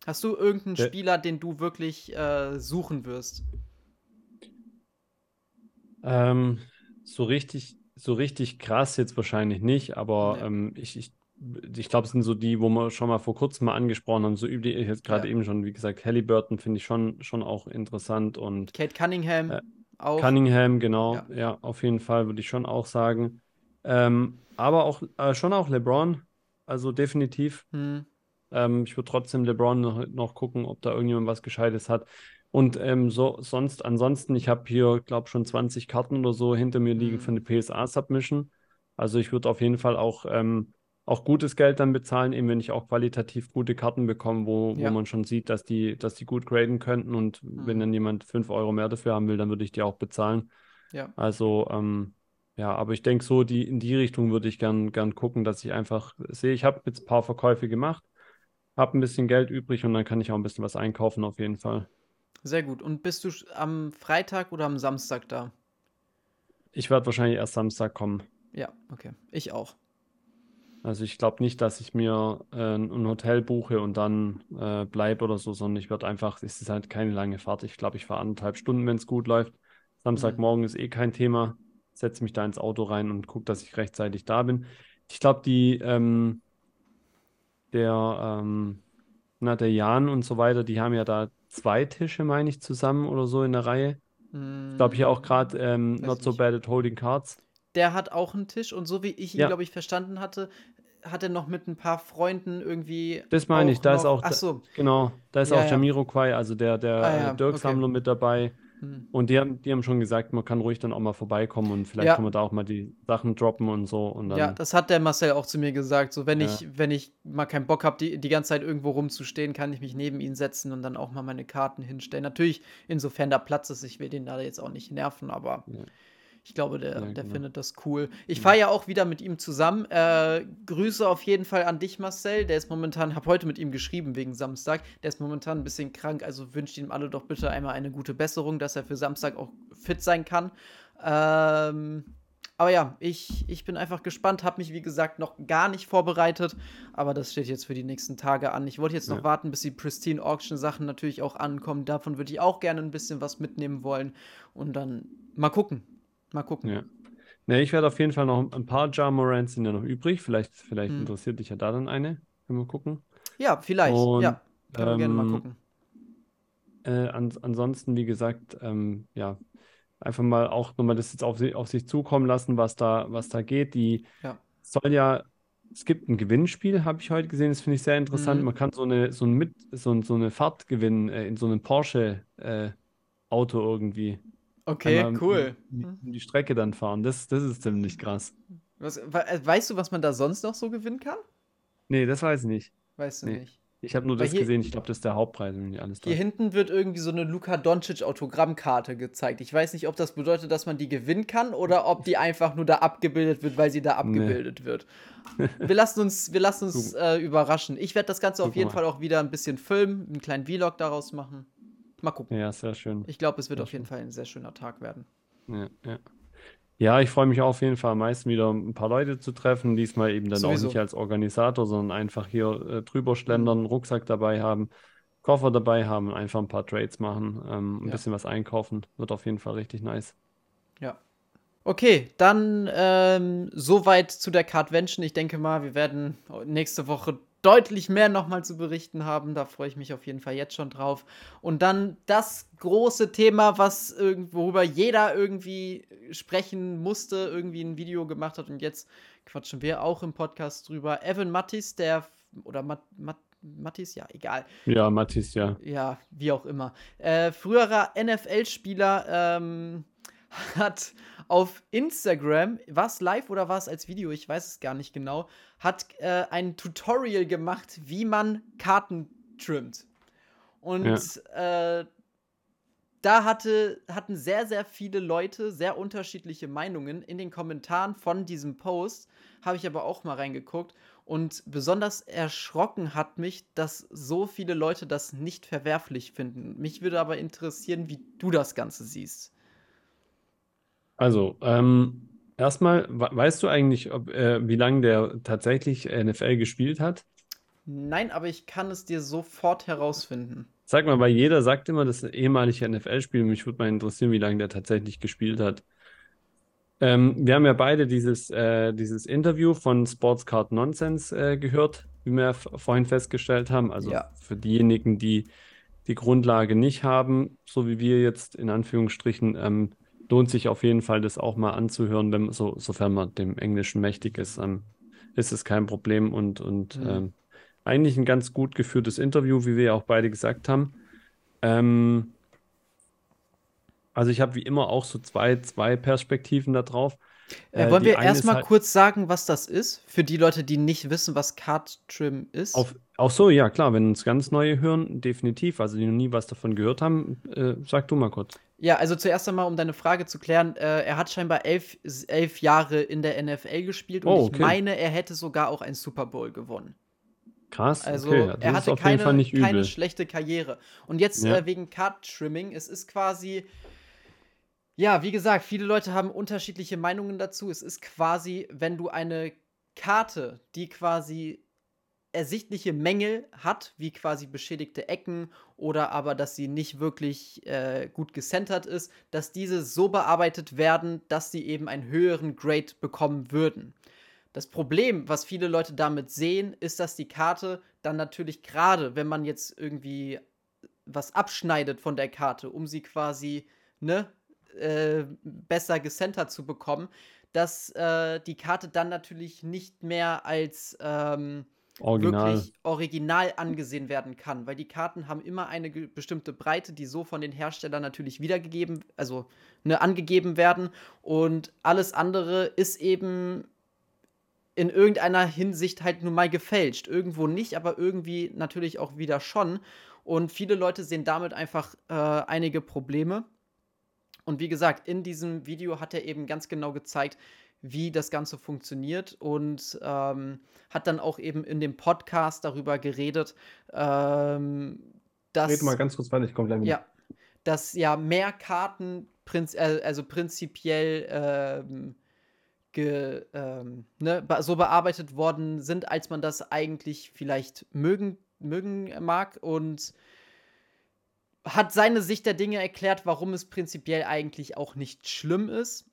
Hast du irgendeinen Der- Spieler, den du wirklich äh, suchen wirst? Ähm, so richtig, so richtig krass jetzt wahrscheinlich nicht, aber Nee. ähm, ich, ich, ich glaube, es sind so die, wo wir schon mal vor kurzem mal angesprochen haben, so üblich jetzt gerade Ja. eben schon, wie gesagt, Halliburton finde ich schon, schon auch interessant und Kate Cunningham Äh, auch. Cunningham, genau, Ja. ja, auf jeden Fall würde ich schon auch sagen. Ähm, aber auch äh, schon auch LeBron, also definitiv. Hm. Ähm, ich würde trotzdem LeBron noch, noch gucken, ob da irgendjemand was Gescheites hat. Und ähm, so, sonst, ansonsten, ich habe hier, glaube schon 20 Karten oder so hinter mir liegen Mhm. für eine PSA-Submission. Also ich würde auf jeden Fall auch, ähm, auch gutes Geld dann bezahlen, eben wenn ich auch qualitativ gute Karten bekomme, wo, wo Ja. man schon sieht, dass die, dass die gut graden könnten. Und wenn Mhm. dann jemand 5 Euro mehr dafür haben will, dann würde ich die auch bezahlen. Ja. Also, ähm, ja, aber ich denke so, die, in die Richtung würde ich gern, gern gucken, dass ich einfach sehe, ich habe jetzt ein paar Verkäufe gemacht, habe ein bisschen Geld übrig und dann kann ich auch ein bisschen was einkaufen auf jeden Fall. Sehr gut. Und bist du am Freitag oder am Samstag da? Ich werde wahrscheinlich erst Samstag kommen. Ja, okay. Ich auch. Also ich glaube nicht, dass ich mir äh, ein Hotel buche und dann äh, bleibe oder so, sondern ich werde einfach, es ist halt keine lange Fahrt. Ich glaube, ich fahre anderthalb Stunden, wenn es gut läuft. Samstagmorgen ist eh kein Thema. Setze mich da ins Auto rein und gucke, dass ich rechtzeitig da bin. Ich glaube, die, ähm, der, ähm, na, der Jan und so weiter, die haben ja da zwei Tische, meine ich, zusammen oder so in der Reihe. Ich glaube hier auch gerade ähm, Not so nicht. bad at holding cards. Der hat auch einen Tisch und so wie ich ihn, Ja. glaube ich, verstanden hatte, hat er noch mit ein paar Freunden irgendwie. Das meine ich, da ist auch, Ach so. genau, da ist Ja, auch ja. Jamiroquai, also der, der Ah, ja, äh, Dirk-Sammler mit dabei. Hm. Und die haben, die haben schon gesagt, man kann ruhig dann auch mal vorbeikommen und vielleicht Ja. kann man da auch mal die Sachen droppen und so. Und dann, Ja, das hat der Marcel auch zu mir gesagt. So, wenn ich, wenn ich mal keinen Bock habe, die, die ganze Zeit irgendwo rumzustehen, kann ich mich neben ihn setzen und dann auch mal meine Karten hinstellen. Natürlich, insofern da Platz ist, ich will den da jetzt auch nicht nerven, aber. Ich glaube, der, Ja, der genau. findet das cool. Ich fahre ja auch wieder mit ihm zusammen. Äh, Grüße auf jeden Fall an dich, Marcel. Der ist momentan, habe heute mit ihm geschrieben wegen Samstag. Der ist momentan ein bisschen krank, also wünscht ihm alle doch bitte einmal eine gute Besserung, dass er für Samstag auch fit sein kann. Ähm, aber ja, ich, ich bin einfach gespannt, habe mich wie gesagt noch gar nicht vorbereitet, aber das steht jetzt für die nächsten Tage an. Ich wollte jetzt noch Ja. warten, bis die Pristine Auction Sachen natürlich auch ankommen. Davon würde ich auch gerne ein bisschen was mitnehmen wollen und dann mal gucken. Mal gucken. Ja. Ne, ich werde auf jeden Fall noch ein paar Jar Morants sind ja noch übrig. Vielleicht, vielleicht Hm. interessiert dich ja da dann eine. Können wir gucken. Ja, vielleicht. Und, ja, können wir gerne mal ähm, gucken. Äh, an, ansonsten, wie gesagt, ähm, ja, einfach mal auch nochmal das jetzt auf, si- auf sich zukommen lassen, was da, was da geht. Die Ja. soll ja, es gibt ein Gewinnspiel, habe ich heute gesehen, das finde ich sehr interessant. Mhm. Man kann so eine, so ein mit, so, so eine Fahrt gewinnen äh, in so einem Porsche äh, Auto irgendwie. Okay, cool. die Strecke dann fahren. Das, das ist ziemlich krass. Was, äh, weißt du, was man da sonst noch so gewinnen kann? Nee, das weiß ich nicht. Weißt du Nee. nicht. Ich habe nur Weil das hier- gesehen. Ich glaube, das ist der Hauptpreis, wenn alles Hier täuscht. hinten wird irgendwie so eine Luka Doncic Autogrammkarte gezeigt. Ich weiß nicht, ob das bedeutet, dass man die gewinnen kann oder ob die einfach nur da abgebildet wird, weil sie da abgebildet wird. <laughs> Wir lassen uns, wir lassen uns äh, überraschen. Ich werde das Ganze auf Gucken jeden wir. Fall auch wieder ein bisschen filmen, einen kleinen Vlog daraus machen. Mal gucken. Ja, sehr schön. Ich glaube, es wird Sehr auf jeden Fall ein sehr schöner Tag werden. Ja, ja. Ja, ich freue mich auch auf jeden Fall am meisten wieder ein paar Leute zu treffen. Diesmal eben dann auch Sowieso. nicht als Organisator, sondern einfach hier äh, drüber schlendern, einen Rucksack dabei haben, Koffer dabei haben und einfach ein paar Trades machen, ähm, ein Ja. bisschen was einkaufen. Wird auf jeden Fall richtig nice. Ja. Okay, dann ähm, soweit zu der Cardvention. Ich denke mal, wir werden nächste Woche deutlich mehr nochmal zu berichten haben. Da freue ich mich auf jeden Fall jetzt schon drauf. Und dann das große Thema, was worüber jeder irgendwie sprechen musste, irgendwie ein Video gemacht hat. Und jetzt quatschen wir auch im Podcast drüber. Evan Mattis, der, oder Mat, Mat, Mattis, ja, egal. Ja, Mathis, ja. Ja, wie auch immer. Äh, früherer NFL-Spieler ähm, <laughs> hat auf Instagram, war es live oder war es als Video, ich weiß es gar nicht genau, hat äh, ein Tutorial gemacht, wie man Karten trimmt. Und äh, da hatte, hatten sehr, sehr viele Leute sehr unterschiedliche Meinungen in den Kommentaren von diesem Post. Habe ich aber auch mal reingeguckt. Und besonders erschrocken hat mich, dass so viele Leute das nicht verwerflich finden. Mich würde aber interessieren, wie du das Ganze siehst. Also, ähm, erstmal, we- weißt du eigentlich, ob, äh, wie lange der tatsächlich NFL gespielt hat? Nein, aber ich kann es dir sofort herausfinden. Sag mal, weil jeder sagt immer, das ist ein ehemaliger NFL-Spieler. Mich würde mal interessieren, wie lange der tatsächlich gespielt hat. Ähm, wir haben ja beide dieses, äh, dieses Interview von Sports Card Nonsense äh, gehört, wie wir vorhin festgestellt haben. Also Ja. für diejenigen, die die Grundlage nicht haben, so wie wir jetzt in Anführungsstrichen, ähm, lohnt sich auf jeden Fall, das auch mal anzuhören, wenn, so, sofern man dem Englischen mächtig ist, ähm, ist es kein Problem und, und Mhm. ähm, eigentlich ein ganz gut geführtes Interview, wie wir ja auch beide gesagt haben. Ähm, also ich habe wie immer auch so zwei, zwei Perspektiven da drauf. Äh, wollen wir erstmal halt kurz sagen, was das ist? Für die Leute, die nicht wissen, was Card Trim ist. auf, auch so, ja klar, wenn uns ganz neue hören, definitiv. Also die noch nie was davon gehört haben, äh, sag du mal kurz. Ja, also zuerst einmal, um deine Frage zu klären, äh, er hat scheinbar elf, elf Jahre in der NFL gespielt und Oh, ich okay. meine, er hätte sogar auch einen Super Bowl gewonnen. Krass, Also okay, das er ist hatte auf jeden Fall keine, keine schlechte Karriere. Und jetzt Ja. äh, wegen Card Trimming, es ist quasi, ja, wie gesagt, viele Leute haben unterschiedliche Meinungen dazu. Es ist quasi, wenn du eine Karte, die quasi ersichtliche Mängel hat, wie quasi beschädigte Ecken oder aber, dass sie nicht wirklich äh, gut gecentert ist, dass diese so bearbeitet werden, dass sie eben einen höheren Grade bekommen würden. Das Problem, was viele Leute damit sehen, ist, dass die Karte dann natürlich gerade, wenn man jetzt irgendwie was abschneidet von der Karte, um sie quasi ne, äh, besser gecentert zu bekommen, dass äh, die Karte dann natürlich nicht mehr als ähm, Original. wirklich original angesehen werden kann, weil die Karten haben immer eine bestimmte Breite, die so von den Herstellern natürlich wiedergegeben, also ne, angegeben werden und alles andere ist eben in irgendeiner Hinsicht halt nun mal gefälscht. Irgendwo nicht, aber irgendwie natürlich auch wieder schon. Und viele Leute sehen damit einfach äh, einige Probleme. Und wie gesagt, in diesem Video hat er eben ganz genau gezeigt, wie das Ganze funktioniert und ähm, hat dann auch eben in dem Podcast darüber geredet, ähm, dass. Red mal ganz kurz weiter, ich komme gleich wieder. Ja, dass ja mehr Karten prinz äh, also prinzipiell ähm, ge, ähm, ne, so bearbeitet worden sind, als man das eigentlich vielleicht mögen, mögen mag und hat seine Sicht der Dinge erklärt, warum es prinzipiell eigentlich auch nicht schlimm ist.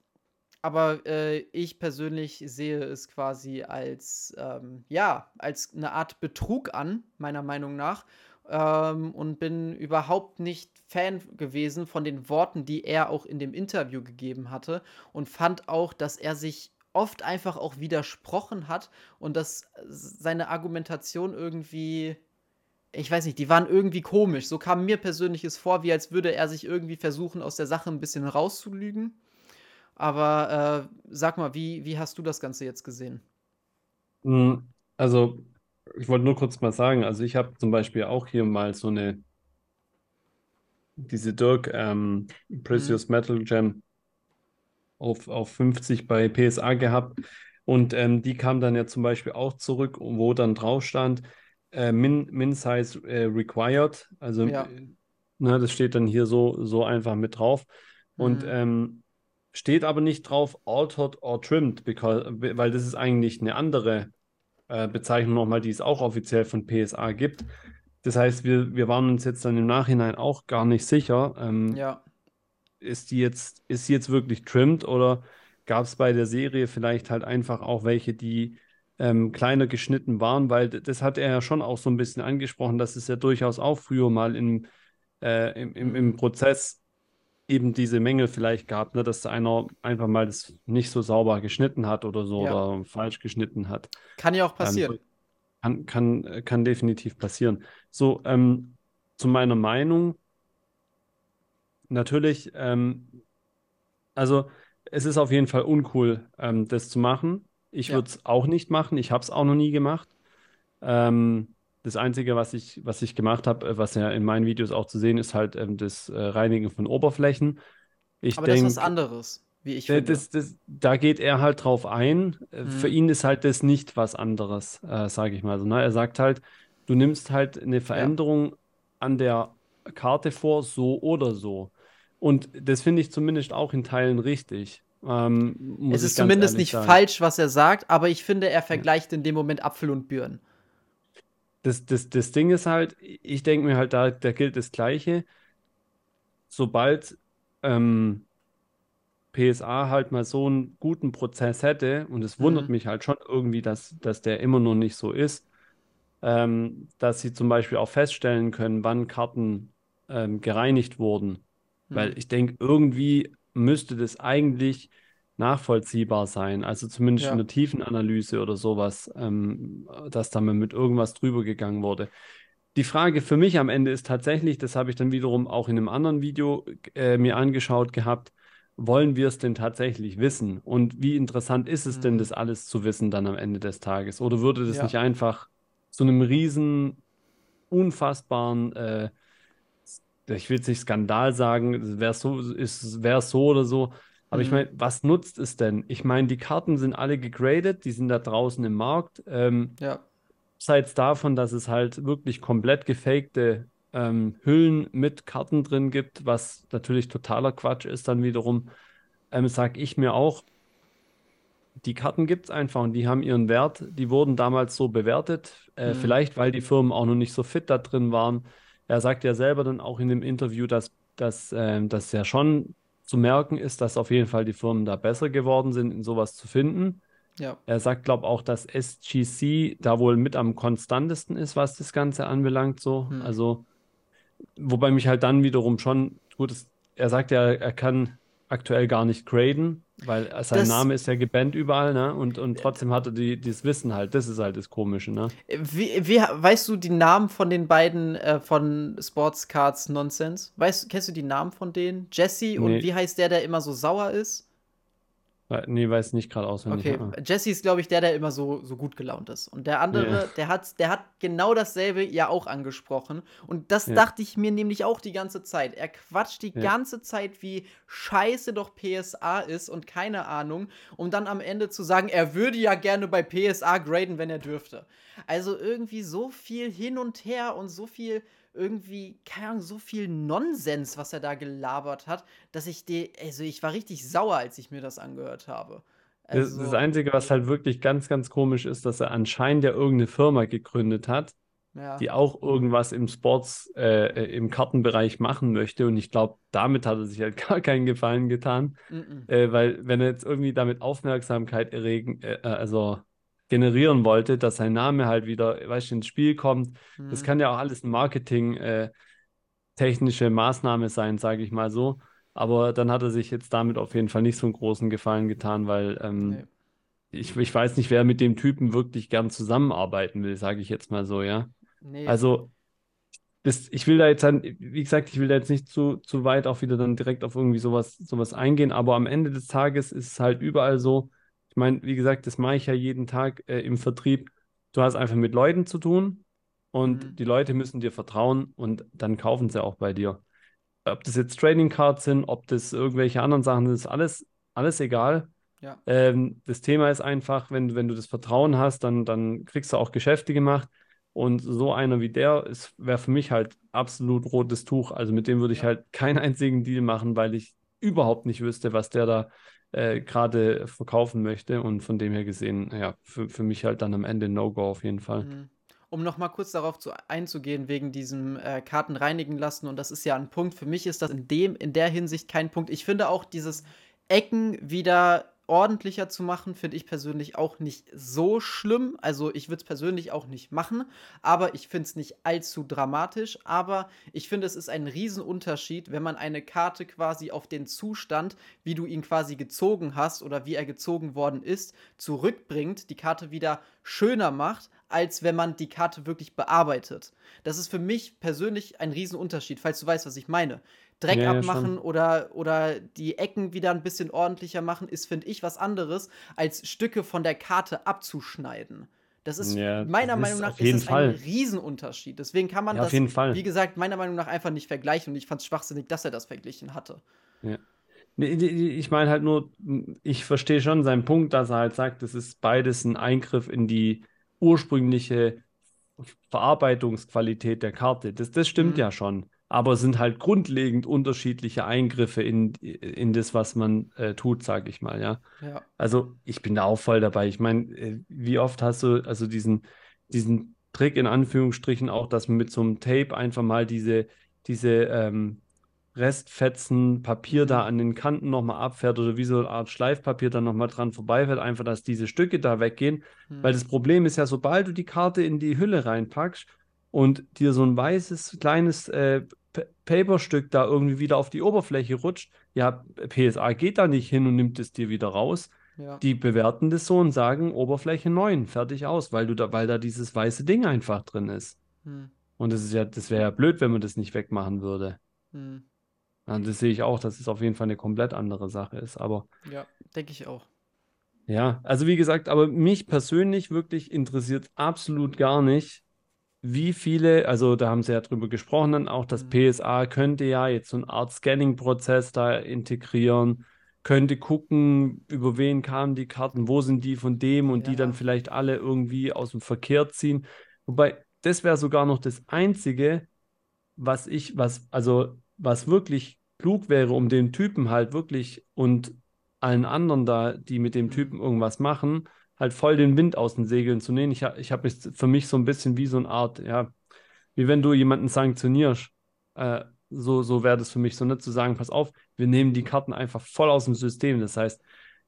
Aber äh, ich persönlich sehe es quasi als, ähm, ja, als eine Art Betrug an, meiner Meinung nach. Ähm, und bin überhaupt nicht Fan gewesen von den Worten, die er auch in dem Interview gegeben hatte. Und fand auch, dass er sich oft einfach auch widersprochen hat und dass seine Argumentation irgendwie, ich weiß nicht, die waren irgendwie komisch. So kam mir persönlich es vor, wie als würde er sich irgendwie versuchen, aus der Sache ein bisschen rauszulügen. Aber äh, sag mal, wie, wie hast du das Ganze jetzt gesehen? Mm, Also, ich wollte nur kurz mal sagen, also ich habe zum Beispiel auch hier mal so eine, diese Dirk ähm, Precious Metal Gem auf, auf 50 bei PSA gehabt. Und ähm, die kam dann ja zum Beispiel auch zurück, wo dann drauf stand, äh, Min, Min Size äh, Required. Also, Ja. ne, das steht dann hier so, so einfach mit drauf. Und Mhm. ähm, steht aber nicht drauf altered or trimmed, because, weil das ist eigentlich eine andere äh, Bezeichnung nochmal, die es auch offiziell von PSA gibt. Das heißt, wir, wir waren uns jetzt dann im Nachhinein auch gar nicht sicher, ähm, Ja. ist die jetzt, ist sie jetzt wirklich trimmed oder gab es bei der Serie vielleicht halt einfach auch welche, die ähm, kleiner geschnitten waren, weil das hat er ja schon auch so ein bisschen angesprochen, dass es ja durchaus auch früher mal im, äh, im, im, im Prozess eben diese Mängel vielleicht gab, ne, dass da einer einfach mal das nicht so sauber geschnitten hat oder so Ja. oder falsch geschnitten hat. Kann ja auch Ähm, passieren. kann, kann, äh, kann definitiv passieren. So, ähm, zu meiner Meinung, natürlich, ähm, also es ist auf jeden Fall uncool, ähm, das zu machen. Ich Ja. würde es auch nicht machen. Ich habe es auch noch nie gemacht. Ähm, das Einzige, was ich, was ich gemacht habe, äh, was ja in meinen Videos auch zu sehen ist, halt ähm, das äh, Reinigen von Oberflächen. Ich Aber das ist was anderes, wie ich finde. Das, das, da geht er halt drauf ein. Äh, Für Mhm. ihn ist halt das nicht was anderes, äh, sage ich mal so. Ne? Er sagt halt, du nimmst halt eine Veränderung an der Karte vor, so oder so. Und das finde ich zumindest auch in Teilen richtig. Ähm, es ist zumindest nicht sagen. falsch, was er sagt, aber ich finde, er vergleicht ja. in dem Moment Apfel und Birnen. Das, das, das Ding ist halt, ich denke mir halt, da, da gilt das Gleiche. Sobald ähm, PSA halt mal so einen guten Prozess hätte, und es wundert mhm. mich halt schon irgendwie, dass, dass der immer noch nicht so ist, ähm, dass sie zum Beispiel auch feststellen können, wann Karten ähm, gereinigt wurden. Mhm. Weil ich denke, irgendwie müsste das eigentlich nachvollziehbar sein. Also zumindest ja. in der Tiefenanalyse oder sowas, ähm, dass da mal mit irgendwas drüber gegangen wurde. Die Frage für mich am Ende ist tatsächlich, das habe ich dann wiederum auch in einem anderen Video äh, mir angeschaut gehabt, wollen wir es denn tatsächlich wissen? Und wie interessant ist es mhm. denn, das alles zu wissen dann am Ende des Tages? Oder würde das ja. nicht einfach zu einem riesen, unfassbaren, äh, ich will jetzt nicht Skandal sagen, wäre so, wäre so oder so, aber mhm. ich meine, was nutzt es denn? Ich meine, die Karten sind alle gegradet, die sind da draußen im Markt. Ähm, ja. Abseits davon, dass es halt wirklich komplett gefakte ähm, Hüllen mit Karten drin gibt, was natürlich totaler Quatsch ist, dann wiederum, ähm, sage ich mir auch, die Karten gibt es einfach und die haben ihren Wert. Die wurden damals so bewertet, äh, mhm. vielleicht weil die Firmen auch noch nicht so fit da drin waren. Er sagt ja selber dann auch in dem Interview, dass, dass, äh, dass ja schon zu merken ist, dass auf jeden Fall die Firmen da besser geworden sind, in sowas zu finden. Ja. Er sagt, glaube auch, dass SGC da wohl mit am konstantesten ist, was das Ganze anbelangt. So. Hm. Also Wobei mich halt dann wiederum schon, gut, ist, er sagt ja, er kann aktuell gar nicht graden, weil sein das, Name ist ja gebannt überall, ne? Und, und trotzdem hat er die, dieses Wissen halt. Das ist halt das Komische, ne? Wie, wie weißt du die Namen von den beiden äh, von Sports Cards Nonsense? Weißt, kennst du die Namen von denen? Jesse nee. und wie heißt der, der immer so sauer ist? Nee, weiß nicht gerade auswendig. Okay. Jesse ist, glaube ich, der, der immer so, so gut gelaunt ist. Und der andere, yeah. der, hat, der hat genau dasselbe ja auch angesprochen. Und das yeah. dachte ich mir nämlich auch die ganze Zeit. Er quatscht die yeah. ganze Zeit, wie scheiße doch PSA ist und keine Ahnung, um dann am Ende zu sagen, er würde ja gerne bei PSA graden, wenn er dürfte. Also irgendwie so viel hin und her und so viel irgendwie, keine Ahnung, so viel Nonsens, was er da gelabert hat, dass ich die, also ich war richtig sauer, als ich mir das angehört habe. Also, das, das Einzige, was halt wirklich ganz, ganz komisch ist, dass er anscheinend ja irgendeine Firma gegründet hat, ja. die auch irgendwas im Sports, äh, äh im Kartenbereich machen möchte. Und ich glaube, damit hat er sich halt <laughs> gar keinen Gefallen getan. Mm -mm. Äh, weil, wenn er jetzt irgendwie damit Aufmerksamkeit erregen, äh, äh also generieren wollte, dass sein Name halt wieder, weißt du, ins Spiel kommt. Mhm. Das kann ja auch alles ein Marketing äh, Maßnahme sein, sage ich mal so. Aber dann hat er sich jetzt damit auf jeden Fall nicht so einen großen Gefallen getan, weil ähm, nee. ich, ich weiß nicht, wer mit dem Typen wirklich gern zusammenarbeiten will, sage ich jetzt mal so, ja. Nee. Also das, ich will da jetzt dann, wie gesagt, ich will da jetzt nicht zu, zu weit auch wieder dann direkt auf irgendwie sowas, sowas eingehen, aber am Ende des Tages ist es halt überall so, ich meine, wie gesagt, das mache ich ja jeden Tag äh, im Vertrieb. Du hast einfach mit Leuten zu tun und mhm. die Leute müssen dir vertrauen und dann kaufen sie auch bei dir. Ob das jetzt Trading Cards sind, ob das irgendwelche anderen Sachen sind, ist alles, alles egal. Ja. Ähm, das Thema ist einfach, wenn, wenn du das Vertrauen hast, dann, dann kriegst du auch Geschäfte gemacht. Und so einer wie der wäre für mich halt absolut rotes Tuch. Also mit dem würde ich ja. halt keinen einzigen Deal machen, weil ich überhaupt nicht wüsste, was der da äh, gerade verkaufen möchte. Und von dem her gesehen, ja, für, für mich halt dann am Ende No-Go auf jeden Fall. Mhm. Um noch mal kurz darauf zu, einzugehen, wegen diesem äh, Karten reinigen lassen, und das ist ja ein Punkt, für mich ist das in, dem, in der Hinsicht kein Punkt. Ich finde auch dieses Ecken wieder ordentlicher zu machen, finde ich persönlich auch nicht so schlimm. Also ich würde es persönlich auch nicht machen, aber ich finde es nicht allzu dramatisch. Aber ich finde, es ist ein Riesenunterschied, wenn man eine Karte quasi auf den Zustand, wie du ihn quasi gezogen hast oder wie er gezogen worden ist, zurückbringt, die Karte wieder schöner macht, als wenn man die Karte wirklich bearbeitet. Das ist für mich persönlich ein Riesenunterschied, falls du weißt, was ich meine. Dreck ja, abmachen ja, oder, oder die Ecken wieder ein bisschen ordentlicher machen, ist, finde ich, was anderes, als Stücke von der Karte abzuschneiden. Das ist ja, meiner das Meinung ist nach ist das ein Riesenunterschied. Deswegen kann man das, wie gesagt, meiner Meinung nach einfach nicht vergleichen. Und ich fand es schwachsinnig, dass er das verglichen hatte. Ja. Ich meine halt nur, ich verstehe schon seinen Punkt, dass er halt sagt, das ist beides ein Eingriff in die ursprüngliche Verarbeitungsqualität der Karte. Das, das stimmt mhm. ja schon. Aber es sind halt grundlegend unterschiedliche Eingriffe in, in das, was man äh, tut, sage ich mal, ja. Ja. Also ich bin da auch voll dabei. Ich meine, äh, wie oft hast du also diesen, diesen Trick in Anführungsstrichen auch, dass man mit so einem Tape einfach mal diese, diese ähm, Restfetzen Papier da Mhm. an den Kanten nochmal abfährt oder wie so eine Art Schleifpapier dann nochmal dran vorbeifährt, einfach, dass diese Stücke da weggehen. Weil Mhm. das Problem ist ja, sobald du die Karte in die Hülle reinpackst und dir so ein weißes kleines äh, Paperstück da irgendwie wieder auf die Oberfläche rutscht, ja, PSA geht da nicht hin und nimmt es dir wieder raus. Ja. Die bewerten das so und sagen Oberfläche 9, fertig aus, weil du da, weil da dieses weiße Ding einfach drin ist. Mhm. Und das ist ja, das wäre ja blöd, wenn man das nicht wegmachen würde. Mhm. Ja, das sehe ich auch, dass es auf jeden Fall eine komplett andere Sache ist. Aber Ja, denke ich auch. ja, also wie gesagt, aber mich persönlich wirklich interessiert absolut gar nicht, wie viele, also da haben sie ja drüber gesprochen, dann auch das Mhm. PSA könnte ja jetzt so eine Art Scanning-Prozess da integrieren, könnte gucken, über wen kamen die Karten, wo sind die von dem und die dann Ja. vielleicht alle irgendwie aus dem Verkehr ziehen. Wobei, das wäre sogar noch das Einzige, was ich, was, also was wirklich klug wäre, um den Typen halt wirklich und allen anderen da, die mit dem Mhm. Typen irgendwas machen, halt voll den Wind aus den Segeln zu nehmen. Ich, ich habe es für mich so ein bisschen wie so eine Art, ja, wie wenn du jemanden sanktionierst. Äh, so so wäre das für mich so nicht zu sagen, pass auf, wir nehmen die Karten einfach voll aus dem System. Das heißt,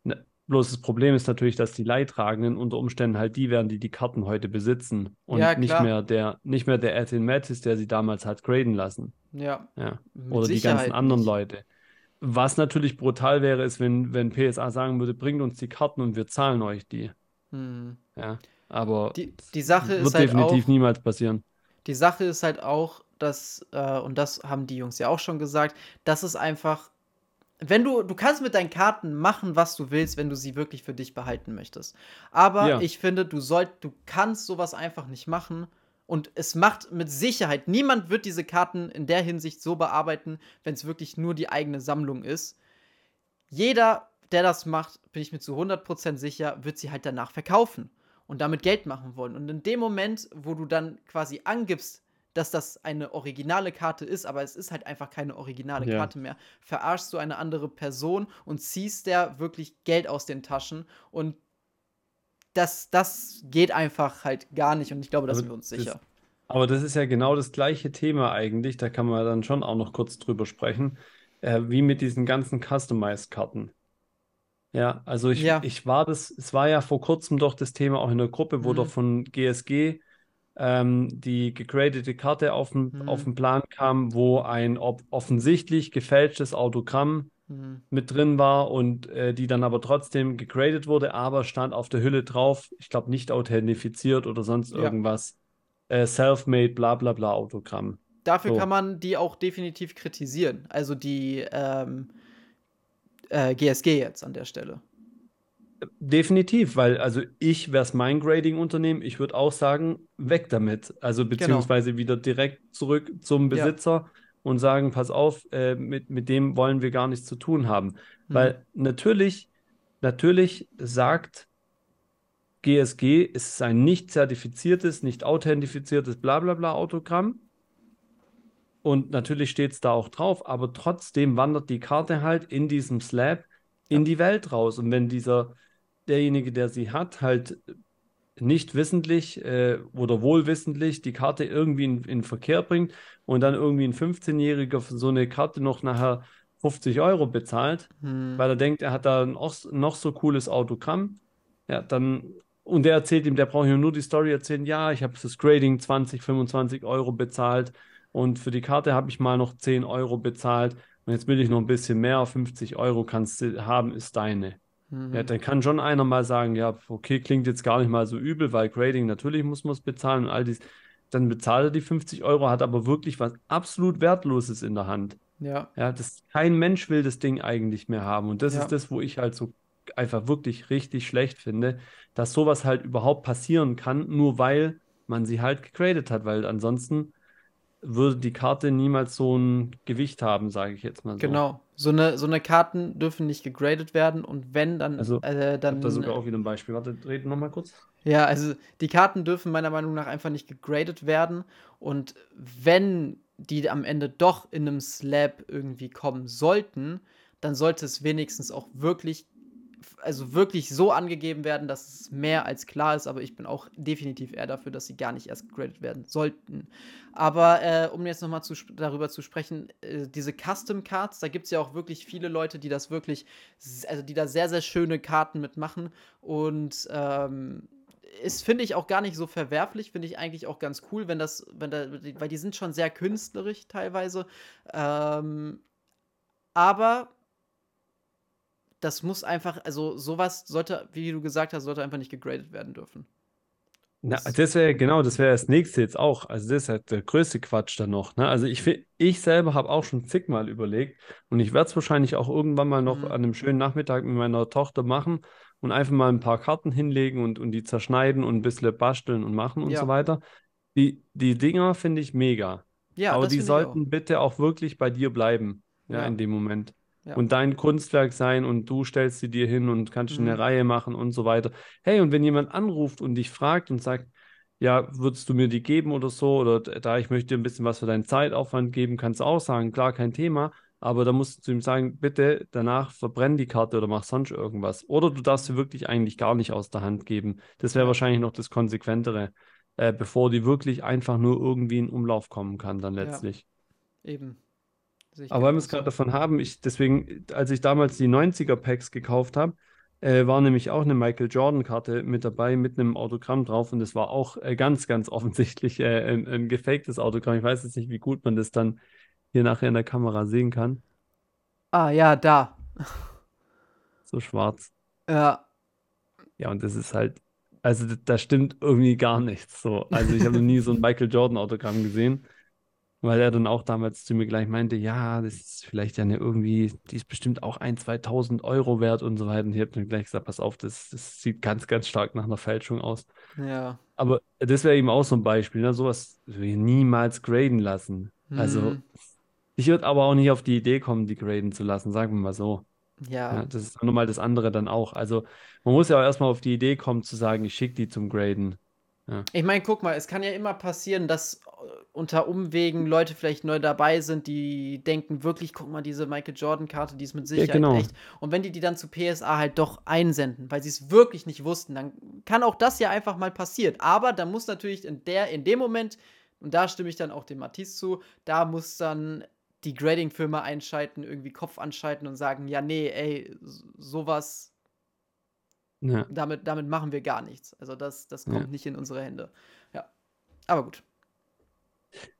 ne, bloß das Problem ist natürlich, dass die Leidtragenden unter Umständen halt die wären, die die Karten heute besitzen und Ja, nicht mehr der, nicht mehr der Ethan Mattis, der sie damals hat graden lassen. Ja, Ja. Oder die ganzen Sicherheit anderen nicht. Leute. Was natürlich brutal wäre, ist, wenn, wenn PSA sagen würde, bringt uns die Karten und wir zahlen euch die. Mhm. Ja. Aber Die, die Sache wird ist halt definitiv auch, niemals passieren. die Sache ist halt auch, dass, äh, und das haben die Jungs ja auch schon gesagt, dass es einfach, wenn du, du kannst mit deinen Karten machen, was du willst, wenn du sie wirklich für dich behalten möchtest. Aber Ja. ich finde, du sollt, du kannst sowas einfach nicht machen. Und es macht mit Sicherheit, niemand wird diese Karten in der Hinsicht so bearbeiten, wenn es wirklich nur die eigene Sammlung ist. Jeder, der das macht, bin ich mir zu 100% sicher, wird sie halt danach verkaufen und damit Geld machen wollen. Und in dem Moment, wo du dann quasi angibst, dass das eine originale Karte ist, aber es ist halt einfach keine originale Ja. Karte mehr, verarschst du eine andere Person und ziehst der wirklich Geld aus den Taschen und das, das geht einfach halt gar nicht und ich glaube, da sind wir uns sicher. Aber das ist ja genau das gleiche Thema eigentlich. Da kann man dann schon auch noch kurz drüber sprechen, äh, wie mit diesen ganzen Customized-Karten. Ja, also ich, Ja. ich war das, es war ja vor kurzem doch das Thema auch in der Gruppe, wo Mhm. doch von GSG ähm, die gegradete Karte auf den, Mhm. auf den Plan kam, wo ein ob offensichtlich gefälschtes Autogramm Mhm. mit drin war und äh, die dann aber trotzdem gegradet wurde, aber stand auf der Hülle drauf, ich glaube nicht authentifiziert oder sonst Ja. irgendwas, äh, self-made, bla bla bla Autogramm. Dafür So. kann man die auch definitiv kritisieren. Also die ähm, äh, GSG jetzt an der Stelle. Definitiv, weil also ich wäre es mein Grading-Unternehmen, ich würde auch sagen, weg damit. Also beziehungsweise wieder direkt zurück zum Genau. Ja. Besitzer und sagen, pass auf, äh, mit, mit dem wollen wir gar nichts zu tun haben. Mhm. Weil natürlich, natürlich sagt GSG, es ist ein nicht zertifiziertes, nicht authentifiziertes Blablabla Autogramm. Und natürlich steht es da auch drauf, aber trotzdem wandert die Karte halt in diesem Slab in Ja. die Welt raus. Und wenn dieser, derjenige, der sie hat, halt nicht wissentlich äh, oder wohlwissentlich die Karte irgendwie in, in Verkehr bringt und dann irgendwie ein 15-Jähriger für so eine Karte noch nachher 50 Euro bezahlt, Mhm. weil er denkt, er hat da ein noch so cooles Autogramm, ja, dann, und der erzählt ihm, der braucht ihm nur die Story erzählen, ja, ich habe fürs Grading 20, 25 Euro bezahlt und für die Karte habe ich mal noch 10 Euro bezahlt und jetzt will ich noch ein bisschen mehr, 50 Euro kannst du haben, ist deine. Mhm. Ja, dann kann schon einer mal sagen, ja, okay, klingt jetzt gar nicht mal so übel, weil Grading, natürlich muss man es bezahlen und all dies. Dann bezahlt er die 50 Euro, hat aber wirklich was absolut Wertloses in der Hand. ja. Ja, das, kein Mensch will das Ding eigentlich mehr haben. Und das Ja. ist das, wo ich halt so einfach wirklich richtig schlecht finde, dass sowas halt überhaupt passieren kann, nur weil man sie halt gegradet hat, weil ansonsten würde die Karte niemals so ein Gewicht haben, sage ich jetzt mal so. Genau. So eine, so eine Karten dürfen nicht gegradet werden und wenn, dann, Also, äh, Ich dann da sogar auch wieder ein Beispiel. Warte, reden noch mal kurz. Ja, also die Karten dürfen meiner Meinung nach einfach nicht gegradet werden. Und wenn die am Ende doch in einem Slab irgendwie kommen sollten, dann sollte es wenigstens auch wirklich also wirklich so angegeben werden, dass es mehr als klar ist, aber ich bin auch definitiv eher dafür, dass sie gar nicht erst gegradet werden sollten. Aber äh, um jetzt nochmal darüber zu sprechen, äh, diese Custom Cards, da gibt es ja auch wirklich viele Leute, die das wirklich, also die da sehr, sehr schöne Karten mitmachen und ähm, ist, finde ich, auch gar nicht so verwerflich, finde ich eigentlich auch ganz cool, wenn das, wenn da, weil die sind schon sehr künstlerisch teilweise. Ähm, aber das muss einfach, also sowas sollte, wie du gesagt hast, sollte einfach nicht gegradet werden dürfen. Na, das wäre genau, das wäre das nächste jetzt auch. Also das ist halt der größte Quatsch dann noch. Ne? Also ich, ich selber habe auch schon zigmal überlegt und ich werde es wahrscheinlich auch irgendwann mal noch mhm. an einem schönen Nachmittag mit meiner Tochter machen und einfach mal ein paar Karten hinlegen und, und die zerschneiden und ein bisschen basteln und machen und ja. so weiter. Die, die Dinger finde ich mega. Ja, Aber die sollten bitte auch wirklich bei dir bleiben, ja, ja. in dem Moment ja. und dein Kunstwerk sein und du stellst sie dir hin und kannst mhm. eine Reihe machen und so weiter. Hey, und wenn jemand anruft und dich fragt und sagt, ja, würdest du mir die geben oder so, oder da ich möchte dir ein bisschen was für deinen Zeitaufwand geben, kannst du auch sagen, klar, kein Thema, aber da musst du ihm sagen, bitte danach verbrenn die Karte oder mach sonst irgendwas. Oder du darfst sie wirklich eigentlich gar nicht aus der Hand geben. Das wäre wahrscheinlich noch das Konsequentere, äh, bevor die wirklich einfach nur irgendwie in Umlauf kommen kann, dann letztlich. Ja, eben. Aber weil wir es gerade davon haben, ich deswegen, als ich damals die 90er-Packs gekauft habe, äh, war nämlich auch eine Michael Jordan-Karte mit dabei, mit einem Autogramm drauf. Und das war auch äh, ganz, ganz <laughs> offensichtlich äh, ein, ein gefaktes Autogramm. Ich weiß jetzt nicht, wie gut man das dann hier nachher in der Kamera sehen kann. Ah, ja, da. So schwarz. Ja. Ja, und das ist halt, also da stimmt irgendwie gar nichts. So. Also ich habe noch nie so ein Michael Jordan-Autogramm gesehen. Weil er dann auch damals zu mir gleich meinte, ja, das ist vielleicht ja eine irgendwie, die ist bestimmt auch ein, 2000 Euro wert und so weiter. Und ich habe dann gleich gesagt, pass auf, das, das sieht ganz, ganz stark nach einer Fälschung aus. Ja. Aber das wäre eben auch so ein Beispiel, ne? sowas wir niemals graden lassen. Also, mhm. Also ich würde aber auch nicht auf die Idee kommen, die graden zu lassen, sagen wir mal so. Ja. ja das ist nochmal das andere dann auch. Also man muss ja auch erstmal auf die Idee kommen zu sagen, ich schicke die zum Graden. Ja. Ich meine, guck mal, es kann ja immer passieren, dass unter Umwegen Leute vielleicht neu dabei sind, die denken wirklich, guck mal, diese Michael Jordan-Karte, die ist mit Sicherheit ja, genau. echt. Und wenn die die dann zu PSA halt doch einsenden, weil sie es wirklich nicht wussten, dann kann auch das ja einfach mal passieren. Aber da muss natürlich in, der, in dem Moment, und da stimme ich dann auch dem Matisse zu, da muss dann die Grading-Firma einschalten, irgendwie Kopf anschalten und sagen, ja, nee, ey, sowas ja. Damit, damit machen wir gar nichts. Also das, das kommt ja. nicht in unsere Hände. Ja. Aber gut.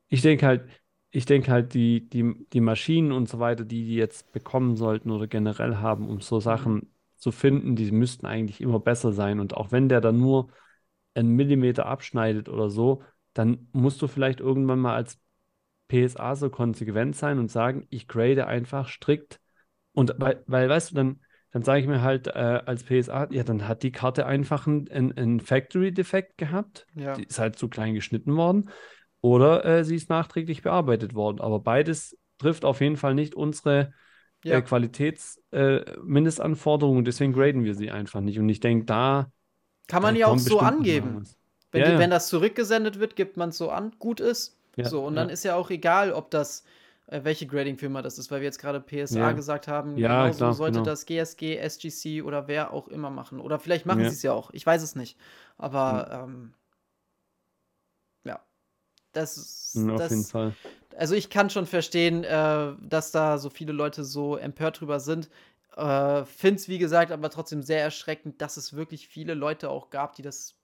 Ich denke halt, ich denke halt, die, die, die Maschinen und so weiter, die die jetzt bekommen sollten oder generell haben, um so Sachen mhm. zu finden, die müssten eigentlich immer besser sein. Und auch wenn der dann nur einen Millimeter abschneidet oder so, dann musst du vielleicht irgendwann mal als PSA so konsequent sein und sagen, ich grade einfach strikt. Und weil, weil weißt du, dann, dann sage ich mir halt äh, als PSA, ja, dann hat die Karte einfach einen, einen Factory-Defekt gehabt. Ja. Die ist halt zu klein geschnitten worden oder äh, sie ist nachträglich bearbeitet worden. Aber beides trifft auf jeden Fall nicht unsere äh, ja. äh, Qualitätsmindestanforderungen. deswegen graden wir sie einfach nicht. Und ich denke, da kann man ja auch so angeben. Wenn, ja, die, wenn das zurückgesendet wird, gibt man es so an, gut ist. so, und dann ist ja auch egal, ob das welche Grading-Firma das ist, weil wir jetzt gerade PSA ja. gesagt haben. Ja, genau klar, sollte genau. das GSG, SGC oder wer auch immer machen. Oder vielleicht machen sie es ja auch. Ich weiß es nicht. Aber ähm, das, ja, auf das, jeden Fall. Also ich kann schon verstehen, äh, dass da so viele Leute so empört drüber sind. Äh, Finde es, wie gesagt, aber trotzdem sehr erschreckend, dass es wirklich viele Leute auch gab, die das,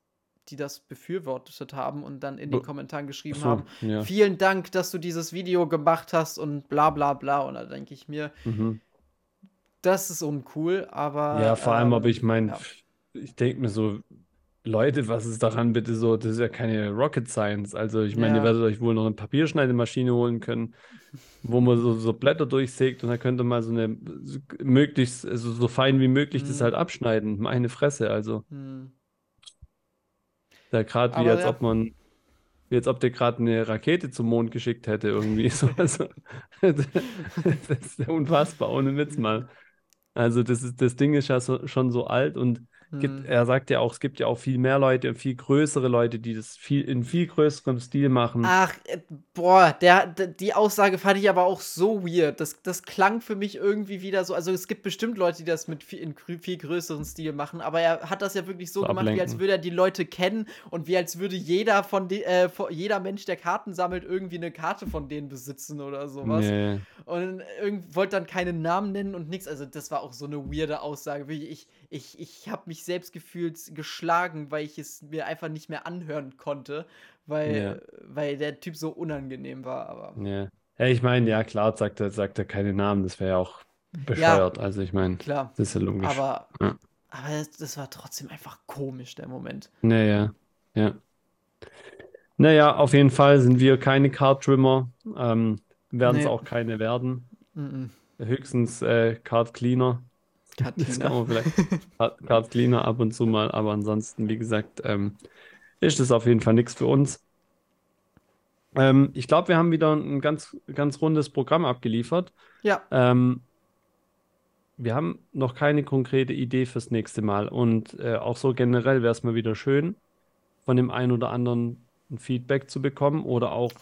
die das befürwortet haben und dann in den Kommentaren geschrieben so, haben, ja. vielen Dank, dass du dieses Video gemacht hast und bla bla bla. Und da denke ich mir, mhm. das ist uncool, aber. Ja, vor allem, ähm, aber ich meine, ja. ich denke mir so, Leute, was ist daran bitte so? Das ist ja keine Rocket Science. Also, ich meine, ja. ihr werdet euch wohl noch eine Papierschneidemaschine holen können, wo man so, so Blätter durchsägt und dann könnte man so eine möglichst, also so fein wie möglich hm. das halt abschneiden. Meine Fresse, also. Hm. Da gerade wie als ja. ob man, wie als ob der gerade eine Rakete zum Mond geschickt hätte, irgendwie. <laughs> so, also, das ist ja unfassbar, ohne Witz mal. Also das ist, das Ding ist ja so, schon so alt und gibt, Hm. er sagt ja auch, es gibt ja auch viel mehr Leute, viel größere Leute, die das viel in viel größerem Stil machen. Ach, äh, boah, der, die Aussage fand ich aber auch so weird. Das, das klang für mich irgendwie wieder so. Also, es gibt bestimmt Leute, die das mit viel, in viel größeren Stil machen, aber er hat das ja wirklich so So gemacht, wie als ablenken. würde er die Leute kennen und wie als würde jeder von de, äh, von- jeder Mensch, der Karten sammelt, irgendwie eine Karte von denen besitzen oder sowas. Nee. Und irgend, wollte dann keinen Namen nennen und nichts. Also, das war auch so eine weirde Aussage. Wirklich, Ich, ich, ich habe mich selbst gefühlt geschlagen, weil ich es mir einfach nicht mehr anhören konnte, weil, Ja. weil der Typ so unangenehm war. Aber Ja. Ja, ich meine, ja klar, sagt er, sagt er keine Namen, das wäre ja auch bescheuert. Also ich meine, klar. das ist ja logisch. Aber, Ja. aber das, das war trotzdem einfach komisch, der Moment. Naja, ja. Naja, auf jeden Fall sind wir keine Card-Trimmer, ähm, werden es Nee. auch keine werden. Mhm. Höchstens äh, Card-Cleaner. <laughs> Das kann man vielleicht. Cleaner ab und zu mal, aber ansonsten, wie gesagt, ähm, ist das auf jeden Fall nichts für uns. Ähm, ich glaube, wir haben wieder ein ganz, ganz rundes Programm abgeliefert. Ja, Ähm, wir haben noch keine konkrete Idee fürs nächste Mal und äh, auch so generell wäre es mal wieder schön, von dem einen oder anderen ein Feedback zu bekommen oder auch.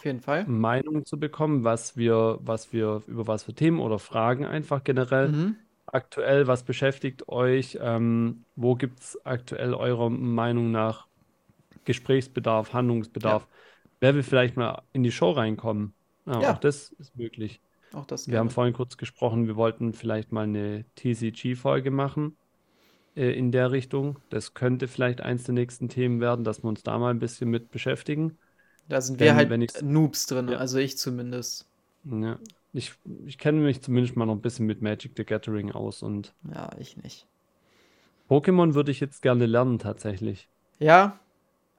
Meinung zu bekommen, was wir, was wir, über was für Themen oder Fragen einfach generell Mhm. Aktuell, was beschäftigt euch? Ähm, wo gibt es aktuell eurer Meinung nach Gesprächsbedarf, Handlungsbedarf? Wer will vielleicht mal in die Show reinkommen? Ja, Ja. auch das ist möglich. Auch das Wir haben vorhin kurz gesprochen, wir wollten vielleicht mal eine TCG-Folge machen äh, in der Richtung. Das könnte vielleicht eins der nächsten Themen werden, dass wir uns da mal ein bisschen mit beschäftigen. Da sind wir wenn- halt wenn ich's- Noobs drin, Ja. also ich zumindest. Ja. Ich, ich kenne mich zumindest mal noch ein bisschen mit Magic the Gathering aus und Ja, ich nicht. Pokémon würde ich jetzt gerne lernen tatsächlich. Ja,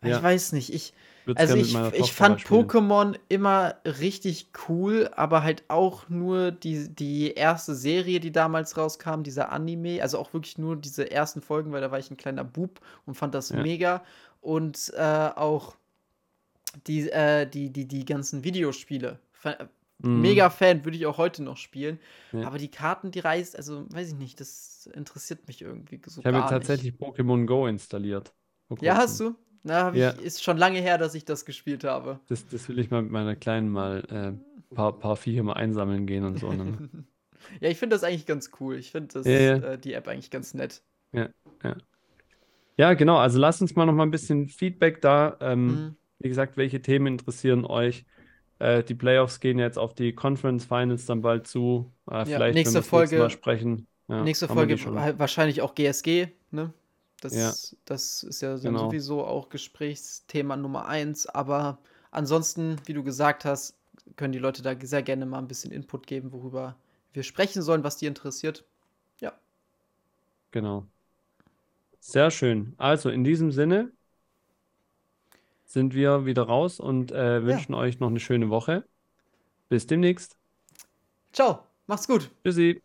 Ja. ich weiß nicht. Ich, Also ich, ich fand. Pokémon immer richtig cool, aber halt auch nur die, die erste Serie, die damals rauskam, dieser Anime, also auch wirklich nur diese ersten Folgen, weil da war ich ein kleiner Bub und fand das Ja. mega. Und äh, auch die, äh, die, die, die ganzen Videospiele. Mhm. Mega Fan, würde ich auch heute noch spielen. Ja. Aber die Karten, die reißt, also weiß ich nicht, das interessiert mich irgendwie so Ich habe jetzt tatsächlich Pokémon Go installiert. Ja, hast du? Na, hab ich, Ja. ist schon lange her, dass ich das gespielt habe. Das, das will ich mal mit meiner Kleinen mal äh, ein paar, paar Viecher mal einsammeln gehen und so. Ne? <laughs> Ja, ich finde das eigentlich ganz cool. Ich finde das, Ja, ja. Äh, die App eigentlich ganz nett. Ja, genau. Also lasst uns mal noch mal ein bisschen Feedback da. Ähm, Mhm. Wie gesagt, welche Themen interessieren euch? Äh, die Playoffs gehen jetzt auf die Conference Finals dann bald zu. Äh, vielleicht, wenn nächste nächste Mal Folge- sprechen. Ja, Nächste Folge halt wahrscheinlich auch GSG, ne? Das, Ja. das ist ja Genau. sowieso auch Gesprächsthema Nummer eins. Aber ansonsten, wie du gesagt hast, können die Leute da sehr gerne mal ein bisschen Input geben, worüber wir sprechen sollen, was die interessiert. Ja. Genau. Sehr schön. Also in diesem Sinne sind wir wieder raus und äh, wünschen euch noch eine schöne Woche. Bis demnächst. Ciao, mach's gut. Tschüssi.